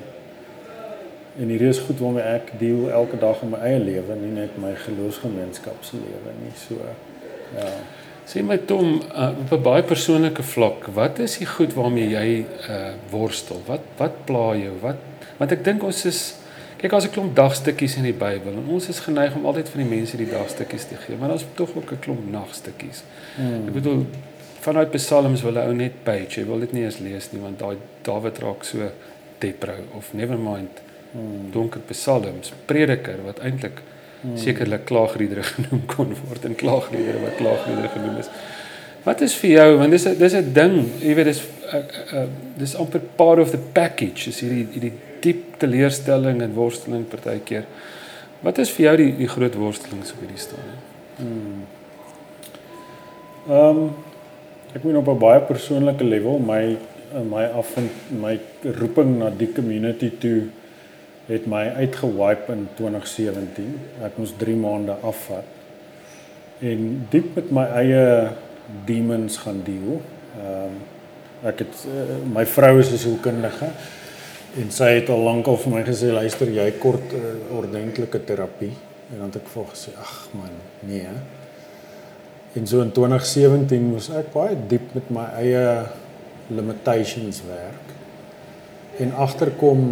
[SPEAKER 2] en hierdie is goed waarmee ek deel elke dag in my eie lewe, nie net my geloofsgemeenskap se lewe nie. So ja.
[SPEAKER 1] Sê my Tom, uh, op 'n baie persoonlike vlak, wat is die goed waarmee jy uh worstel? Wat wat pla jou? Wat want ek dink ons is kyk as 'n klomp dagstukkies in die Bybel en ons is geneig om altyd van die mense die dagstukkies te gee, maar daar's tog ook 'n klomp nagstukkies. Hmm. Ek bedoel vanuit Psalms wil ou net page, jy wil dit nie eens lees nie want daai Dawid raak so depro of never mind hmm. donker Psalms, prediker wat eintlik hmm. sekerlik klaagliedere genoem kon word en klaagliedere wat klaagliedere genoem is. Wat is vir jou want dis dis 'n ding, jy weet dis uh, uh, dis amper part of the package, is hierdie hierdie diep teleurstelling en worsteling partykeer. Wat is vir jou die die groot worstelings op hierdie stadium?
[SPEAKER 2] Hmm. Ehm um, ek moet op 'n baie persoonlike level my my af my roeping na die community toe het my uitgewipe in 2017. Ek moes 3 maande afvat. En diep met my eie demons gaan deel. Ehm um, ek het uh, my vrou is 'n sielkundige en sy het al lank al vir my gesê luister jy kort uh, ordentlike terapie en dan het ek vir gesê ag man nee. En so in 2017 moes ek baie diep met my eie limitations werk en agterkom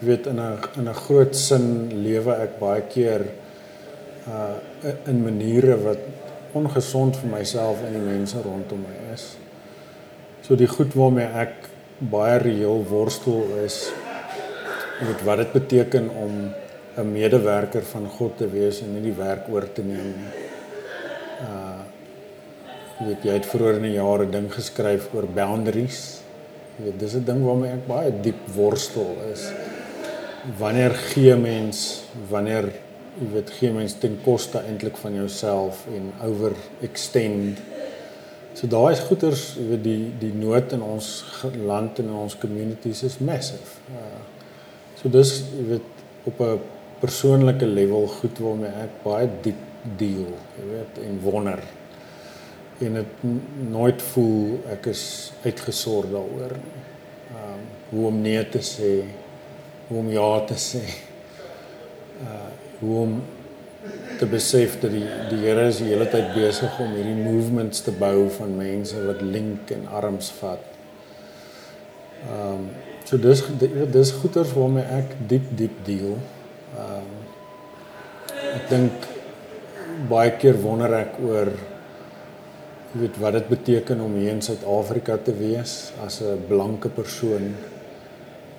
[SPEAKER 2] jy weet in 'n in 'n groot sin lewe ek baie keer uh in maniere wat ongesond vir myself en die mense rondom my is. So die goed waarmee ek baie reëel worstel is weet wat dit beteken om 'n medewerker van God te wees en nie die werk oor te neem nie. Uh weet jy het vroeër in die jare ding geskryf oor boundaries. Jy weet dis 'n ding waarmee ek baie diep worstel is wanneer gee mens wanneer jy weet gee mens ten koste eintlik van jouself en over extend so daai is goeters jy weet die die nood in ons land en in ons communities is massive uh, so dis jy weet op 'n persoonlike level goed waarmee ek baie diep deel jy weet en wonder en dit nooit voel ek is uitgesort daaroor nie um, hoe om nee te sê hoe om ja te sê. Uh hoe om te besef dat die die Here is die hele tyd besig om hierdie movements te bou van mense wat link en arms vat. Ehm um, so dis dis goeters waarmee ek diep diep deel. Ehm um, ek dink baie keer wonder ek oor weet wat dit beteken om hier in Suid-Afrika te wees as 'n blanke persoon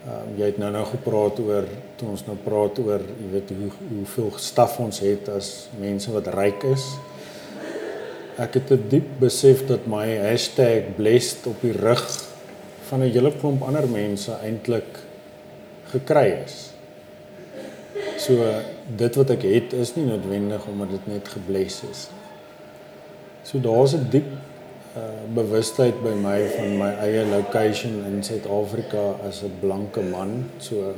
[SPEAKER 2] Ehm um, jy het nou nou gepraat oor toe ons nou praat oor jy weet hoe hoeveel staf ons het as mense wat ryk is. Ek het 'n diep besef dat my #blessed op die rug van 'n hele klomp ander mense eintlik gekry is. So dit wat ek het is nie noodwendig omdat dit net gebless is. So daar's 'n diep uh, bewustheid by my van my eie location in Suid-Afrika as 'n blanke man. So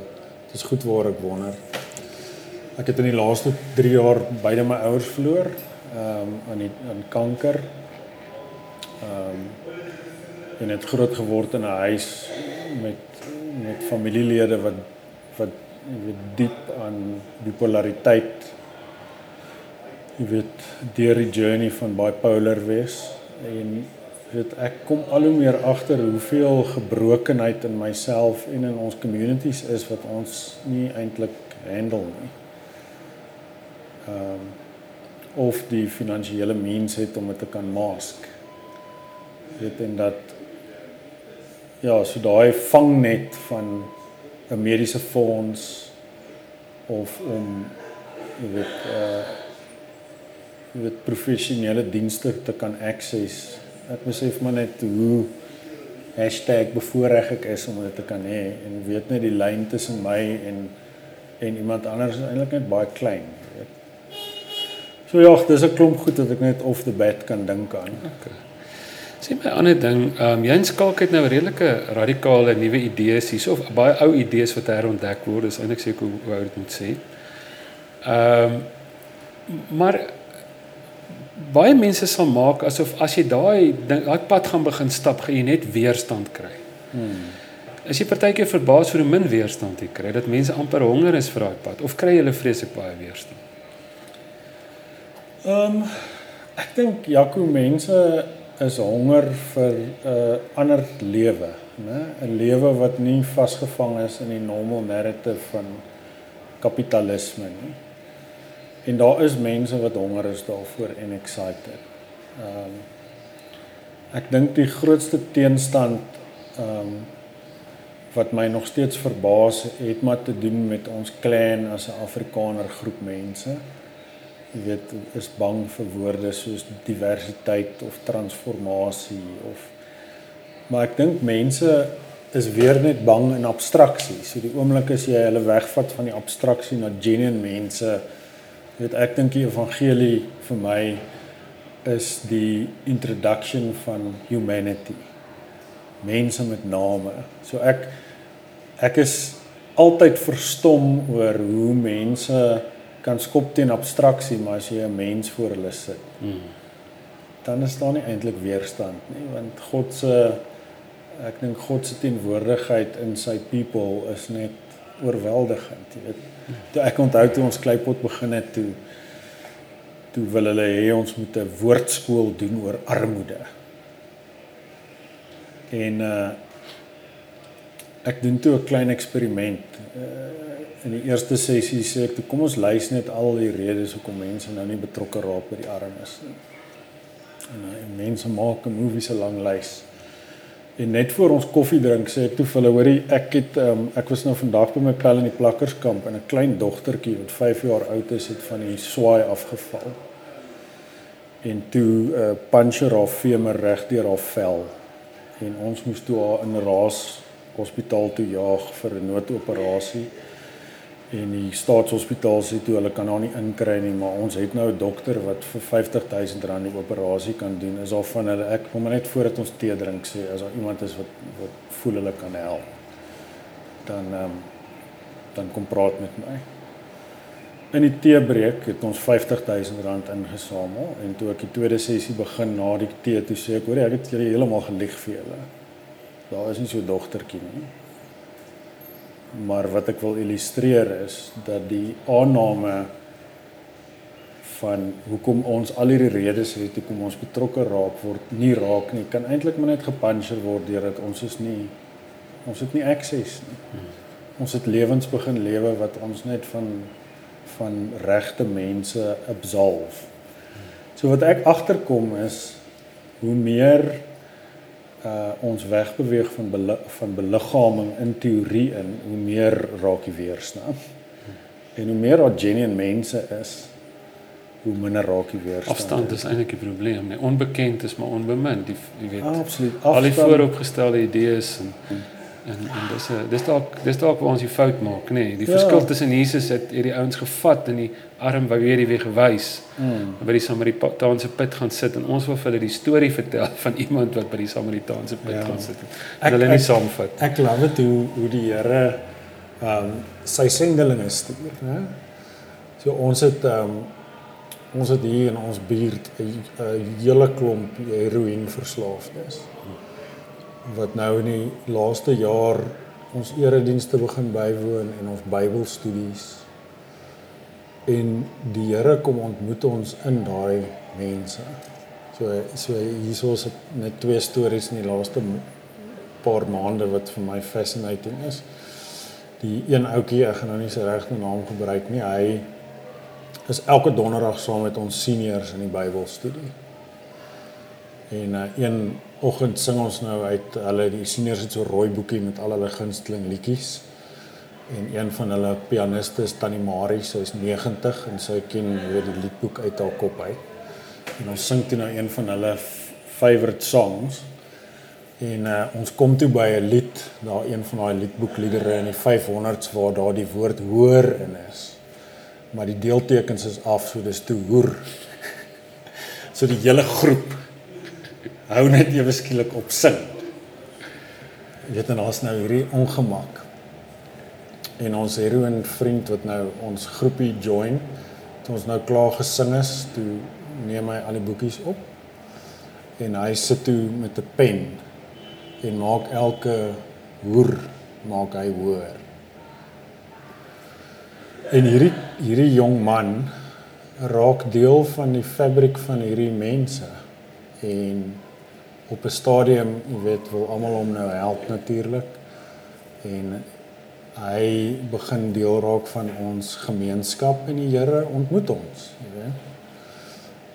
[SPEAKER 2] dit is goed waar ek wonder. Ek het in die laaste 3 jaar beide my ouers verloor ehm um, aan die aan kanker. Ehm um, en het groot geword in 'n huis met met familielede wat wat weet diep aan bipolariteit jy weet deur die journey van bipolar wees en weet ek kom al hoe meer agter hoeveel gebrokenheid in myself en in ons communities is wat ons nie eintlik handle nie. Ehm um, of die finansiële means het om dit te kan mask. Weet en dat ja, so daai vangnet van 'n mediese fonds of om weet uh weet professionele dienste te kan access. Ek besef maar net hoe #bevoorreg ek is om dit te kan hê en weet net die lyn tussen my en en iemand anders is eintlik net baie klein, jy weet. So ja, dis 'n klomp goed wat ek net off the bat kan dink aan.
[SPEAKER 1] Okay. Sien my ander ding, ehm um, Jens Kalk het nou redelike radikale nuwe idees hier, of baie ou idees wat herontdek word, is eintlik seker hoe, hoe ek dit moet sê. Ehm um, maar baie mense sal maak asof as jy daai daai pad gaan begin stap, gaan jy net weerstand kry. Hmm. As jy partykeer verbaas hoe min weerstand jy kry, dat mense amper honger is vir daai pad of kry hulle vreeslik baie weerstand.
[SPEAKER 2] Ehm um, ek dink Jaco mense is honger vir 'n uh, ander lewe, né? 'n Lewe wat nie vasgevang is in die normal narrative van kapitalisme nie. En daar is mense wat honger is daarvoor en excited. Ehm um, ek dink die grootste teenstand ehm um, wat my nog steeds verbaas het maar te doen met ons clan as 'n Afrikaner groep mense. Jy weet, is bang vir woorde soos diversiteit of transformasie of maar ek dink mense is weer net bang in abstraksie. So die oomblik as jy hulle wegvat van die abstraksie na genuine mense Jy weet ek dink die evangelie vir my is die introduction van humanity. Mense met name. So ek ek is altyd verstom oor hoe mense kan skop teen abstraksie, maar as jy 'n mens voor hulle sit, hmm. dan is daar nie eintlik weerstand nie, want God se ek dink God se teenwoordigheid in sy people is net oorweldigend, jy weet toe ek onthou toe ons kleipot begin het toe toe wil hulle hê ons moet 'n woordskool doen oor armoede. En uh ek doen toe 'n klein eksperiment. Uh in die eerste sessie sê ek toe kom ons lys net al die redes hoekom mense nou nie betrokke raak by die armes nie. En uh, mense maak 'n movie se lang lys. En net voor ons koffie drink sê ek toe vir hulle hoorie ek het um, ek was nou vandag by my pel in die plakkerskamp en 'n klein dogtertjie wat 5 jaar oud is het van die swaai afgeval. En toe 'n uh, puncher of femer reg deur haar vel. En ons moes toe haar in Raas hospitaal toe jaag vir 'n noodoperasie en die staatshospitaal sê toe hulle kan haar nie inkry nie maar ons het nou 'n dokter wat vir 50000 rand die operasie kan doen. Is al van hulle ek kom net voordat ons tee drink sê as daar iemand is wat wat voel hulle kan help dan ehm um, dan kom praat met my. In die teebreek het ons 50000 rand ingesamel en toe ek die tweede sessie begin na die tee toe sê ek hoor ek het julle heeltemal gelieg vir julle. Daar is nie so dogtertjie nie maar wat ek wil illustreer is dat die aanname van hoekom ons al hierdie redes het hoekom ons betrokke raak word nie raak nie kan eintlik maar net gepuncher word deurdat ons is nie ons het nie access nie. Ons het lewens begin lewe wat ons net van van regte mense absolve. So wat ek agterkom is hoe meer uh ons wegbeweeg van bele, van beliggaaming in teorie in hoe meer raak jy weer snap. En hoe meer daar genuine mense is, hoe minder raak jy weer.
[SPEAKER 1] Afstand is eintlik die probleem, nee. Onbekend is maar onbemind, jy weet.
[SPEAKER 2] Ah, absoluut.
[SPEAKER 1] Afstand, al die vooropgestelde idees en hmm. En en dis 'n dis dalk dis dalk waar ons die fout maak, nê. Nee. Die ja. verskil tussen Jesus het hierdie ouens gevat en die arm wou weer die weg wys. Mm. By die Samaritaanse put gaan sit en ons wil vir hulle die storie vertel van iemand wat by die Samaritaanse put ja. gaan sit. En hulle nie saamvat.
[SPEAKER 2] Ek glo dit hoe hoe die Here ehm um, sy sendelinge stuur, né? So ons het ehm um, ons het hier in ons buurt 'n hele klomp heroïne verslaafdes. Mm wat nou in die laaste jaar ons eredienste begin bywoon en ons Bybelstudies en die Here kom ontmoet ons in daai mense. So so hiersoos net twee stories in die laaste paar maande wat vir my fascinating is. Die een ouetjie, ek gaan nou nie sy regte naam gebruik nie. Hy is elke donderdag saam met ons seniors in die Bybelstudie. En uh, een oggend sing ons nou uit hulle die seniors het so rooi boekie met al hulle gunsteling liedjies. En een van hulle pianiste is Tannie Marie, sy is 90 en sy ken weer die liedboek uit haar kop uit. En ons sing toe nou een van hulle favorite songs. En uh, ons kom toe by 'n lied, daar een van daai liedboekliedere in die 500s waar daar die woord hoor in is. Maar die deeltekens is af, so dis toe hoer. so die hele groep hou net ewe skielik op sing. Jy weet en ons nou hierdie ongemak. En ons heroin vriend wat nou ons groepie join, toe ons nou klaar gesing is, toe neem hy al die boekies op en hy sit toe met 'n pen en maak elke hoer maak hy hoor. En hierdie hierdie jong man raak deel van die fabriek van hierdie mense en op 'n stadium, jy weet, wil almal hom nou help natuurlik. En hy begin deel raak van ons gemeenskap en die Here ontmoet ons, jy weet.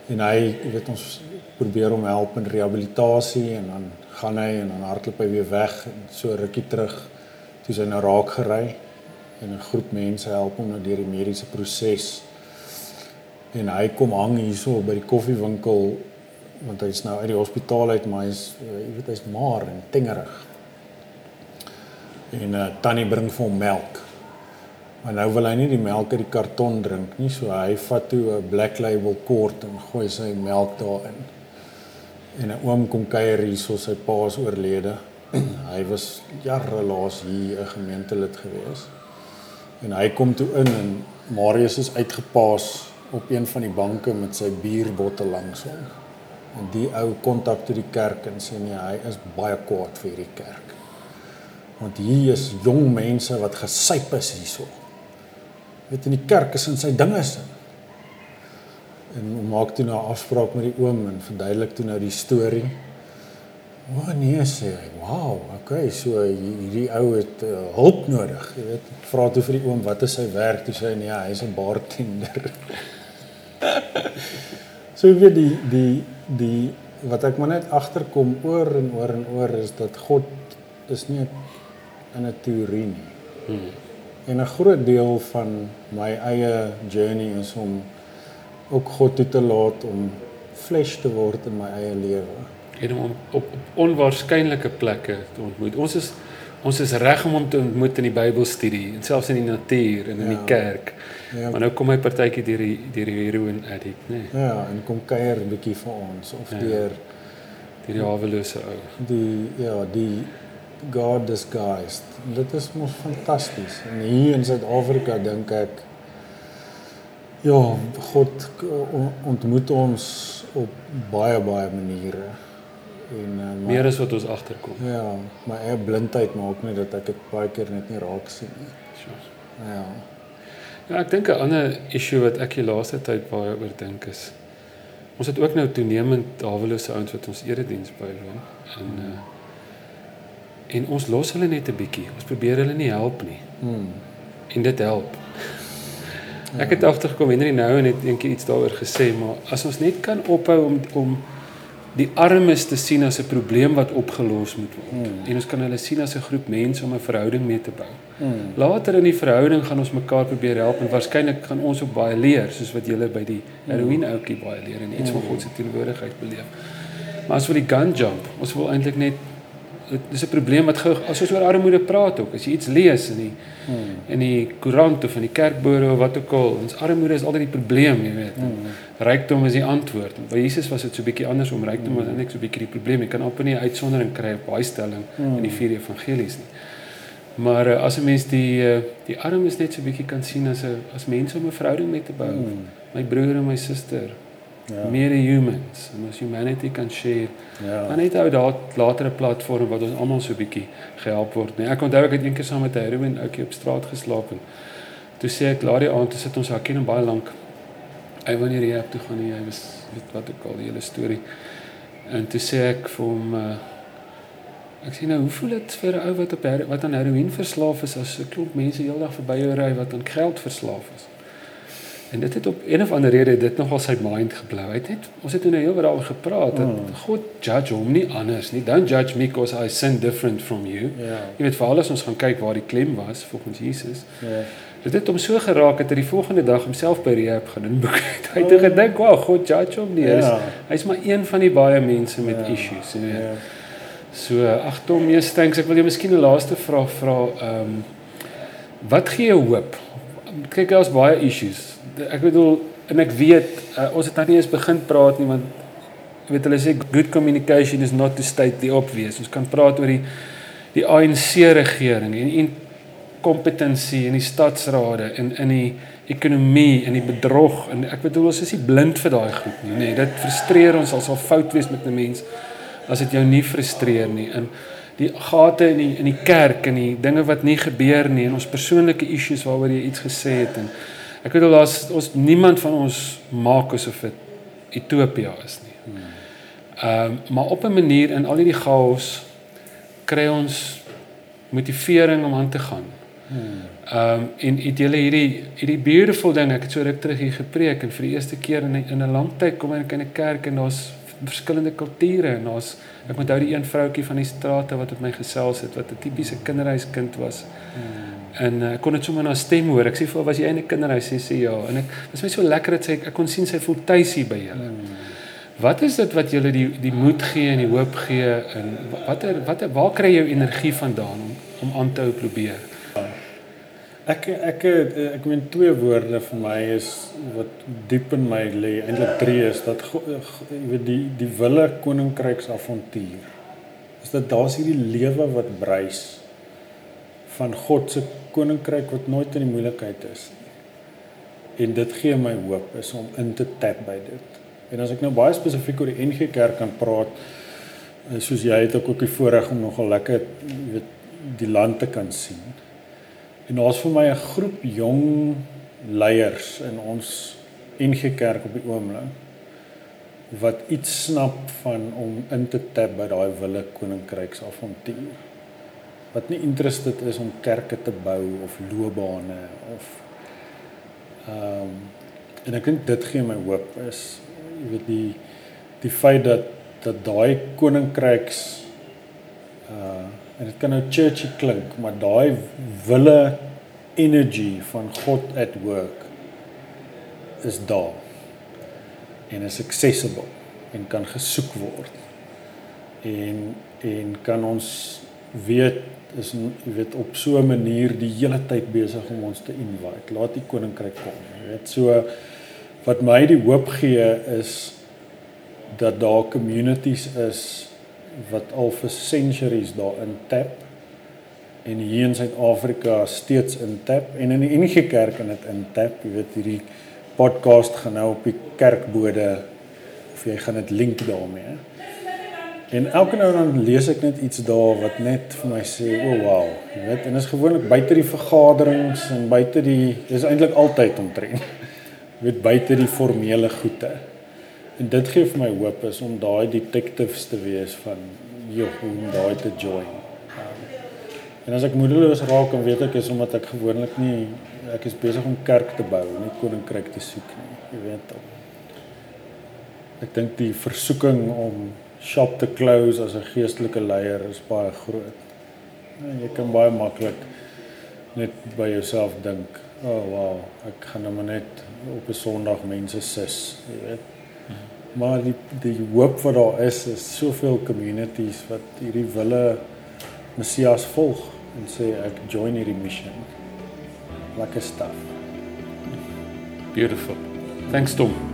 [SPEAKER 2] En hy, jy weet ons probeer hom help in rehabilitasie en dan gaan hy en dan hardloop hy weer weg en so rukkie terug toe hy nou raak gery en 'n groep mense help hom nou deur die mediese proses. En hy kom hang hierso by die koffiewinkel want hy's nou uit die hospitaal uit maar hy's jy weet hy's maar en tengerig. En uh, tannie bring vir hom melk. Maar nou wil hy nie die melk uit die karton drink nie, so hy vat toe 'n black label kort en gooi sy melk daarin en 'n oom kom kuier hierso sy pa is oorlede. hy was jare laas hier 'n gemeentelid gewees. En hy kom toe in en Marius is uitgepaas op een van die banke met sy bierbottel langs hom. En die ou kontak toe die kerk en sê nee, hy is baie kwaad vir hierdie kerk. Want hier is jong mense wat gesyp is hierso. Weet in die kerk is in sy dinge sin en maak toe nou 'n afspraak met die oom en verduidelik toe nou die storie. O oh, nee sê hy. Wow, okay, so hierdie ou het uh, hulp nodig, jy weet. Vra toe vir die oom wat is sy werk? Toe sê hy nee, hy's 'n bartender. so jy weet die die die wat ek maar net agterkom oor en oor en oor is dat God is nie in 'n teorie nie. Hmm. En 'n groot deel van my eie journey is om ook God toe te laat om flesh te word in my eie lewe.
[SPEAKER 1] En om op, op onwaarskynlike plekke te ontmoet. Ons is ons is reg om hom te ontmoet in die Bybelstudie en selfs in die natuur en in ja. die kerk. Ja. Maar nou kom hy partytjie deur die deur die heroin addict, nê.
[SPEAKER 2] Nee. Ja, en kom kuier 'n bietjie vir ons of ja. deur
[SPEAKER 1] die hawelose ou.
[SPEAKER 2] Die ja, die God disguised. Dit is mos fantasties. En hier in Suid-Afrika dink ek Ja, God ontmoet ons op baie baie maniere.
[SPEAKER 1] En uh, meer as wat ons agterkom.
[SPEAKER 2] Ja, maar eie blindheid maak net dat ek dit baie keer net nie raak sien nie. Ja.
[SPEAKER 1] Ja, ek dink 'n ander issue wat ek die laaste tyd baie oor dink is ons het ook nou toenemend hawelose ouens wat ons erediens bywoon en uh, en ons los hulle net 'n bietjie. Ons probeer hulle nie help nie. Hmm. En dit help. Ek het agtergekom Henry nou en het eendag iets daaroor gesê, maar as ons net kan ophou om om die armes te sien as 'n probleem wat opgelos moet word hmm. en ons kan hulle sien as 'n groep mense om 'n verhouding mee te bou. Hmm. Later in die verhouding gaan ons mekaar probeer help en waarskynlik gaan ons ook baie leer soos wat julle by die hmm. heroïne ouetjie baie leer en iets hmm. van God se teenwoordigheid beleef. Maar as vir die gun jump, ons wil eintlik net dis 'n probleem wat gou as ons oor armoede praat ook as jy iets lees in die hmm. in die koerant of in die kerkbode of wat ook al ons armoede is altyd die probleem jy weet hmm. rykdom is die antwoord by Jesus was dit so 'n bietjie andersom rykdom was eintlik so 'n bietjie die probleem jy kan amper nie 'n uitsondering kry op daai stelling hmm. in die vier evangelies nie maar uh, as 'n mens die uh, die armes net so 'n bietjie kan sien as 'n as mense om 'n verhouding mee te bou hmm. my broer en my suster ja. meer humans. En as humanity kan share ja. dan het ou daar later 'n platform wat ons almal so bietjie gehelp word nee ek onthou ek het eendag saam met 'n heroin ouetjie op straat geslaap en toe sê ek laat die aand toe sit ons ken hom baie lank. Hy wou nie rehab toe gaan nie hy was weet wat ek al die hele storie. En toe sê ek vir hom uh, ek sê nou hoe voel dit vir 'n ou wat op wat aan heroin verslaaf is as 'n klomp mense heeldag verby jou ry wat aan geld verslaaf is En dit het op een of ander rede dit nogal sy mind geblou. Hy het ons het nou heel wat daaroor gepraat dat oh. God judge hom nie anders nie. Don't judge me because I sin different from you. Ja. Jy weet veral as ons gaan kyk waar die klem was volgens Jesus. Ja. Dit het hom so geraak dat hy die volgende dag homself by rehab gaan inboek. Hy het oh. gedink, "Wow, God judge hom nie." Ja. Hy's maar een van die baie mense met ja. issues, jy weet. Ja. So ag Tom, mees thanks. Ek wil jou miskien 'n laaste vraag vra. Ehm um, wat gee jou hoop? Kyk, daar's baie issues. Ek bedoel en ek weet uh, ons het nou nie eens begin praat nie want jy weet hulle sê good communication is not to state the obvious. Ons kan praat oor die die ANC regering en inkompetensie in die stadsrade en in die ekonomie en die bedrog en ek bedoel ons is nie blind vir daai goed nie nê nee, dit frustreer ons as al fout wees met 'n mens as dit jou nie frustreer nie in die gate in die in die kerk en die dinge wat nie gebeur nie en ons persoonlike issues waaroor jy iets gesê het en ek bedoel daar's ons niemand van ons maak asof dit Ethiopië is nie. Ehm um, maar op 'n manier in al hierdie chaos kry ons motivering om aan te gaan. Ehm um, en het julle hierdie hierdie beautiful ding ek het so ruk terug hier gepreek en vir die eerste keer in in 'n lang tyd kom ek in 'n kerk en daar's verskillende kulture en daar's ek onthou die een vroutjie van die strate wat met my gesels het wat 'n tipiese kinderhuiskind was. En uh, ek kon dit sommer na stem hoor. Ek sê vir was jy in 'n kinderhuis? Sy sê ja. En ek was my so lekker dat sy ek kon sien sy voel tuis hier by julle. Hmm. Wat is dit wat julle die die moed gee en die hoop gee en watter watter waar kry jy jou energie vandaan om om aan te hou probeer?
[SPEAKER 2] Ek ek ek meen twee woorde vir my is wat diep in my lê. Eintlik drie is dat jy weet die die wille koninkryks avontuur. Is dit daar's hierdie lewe wat bruis van God se koninkryk wat nooit in die moeilikheid is nie. En dit gee my hoop is om in te tap by dit. En as ek nou baie spesifiek oor die NG Kerk kan praat, eh, soos jy het ook die voorreg om nogal lekker weet die land te kan sien. En daar's vir my 'n groep jong leiers in ons NG Kerk op die oomblik wat iets snap van om in te tap by daai wille koninkryks avontuur. Wat nie interested is om kerke te bou of loopbane of ehm um, en ek dink dit gee my hoop is jy weet die die feit dat dat daai koninkryks uh en dit kan nou churchy klink, maar daai wille energy van God at work is daar en is accessible en kan gesoek word. En en kan ons weet is jy weet op so 'n manier die hele tyd besig om ons te invite. Laat die koninkryk kom. Jy weet so wat my die hoop gee is dat daar communities is wat al vir centuries daarin tap en hier in Suid-Afrika steeds in tap en in die enige kerk in dit in tap jy weet hierdie podcast gaan nou op die kerkbode of jy gaan dit link daarmee en elke nou dan lees ek net iets daar wat net vir my sê o oh, wow jy weet en is gewoonlik buite die vergaderings en buite die dis eintlik altyd omtrent jy weet buite die formele goede En dit gee vir my hoop is om daai detectives te wees van joh, om daai te join. En as ek moedeloos raak, dan weet ek is omdat ek gewoonlik nie ek is besig om kerk te bou, nie koninkryk te soek nie. Jy weet. Ek dink die versoeking om shop te close as 'n geestelike leier is baie groot. En jy kan baie maklik net by jouself dink, "O oh, wow, ek gaan nou net op 'n Sondag mense sis," jy weet maar die die hoop wat daar is is soveel communities wat hierdie wille Messias volg en sê ek join hierdie mission. Lekker stuff.
[SPEAKER 1] Beautiful. Thanks Tom.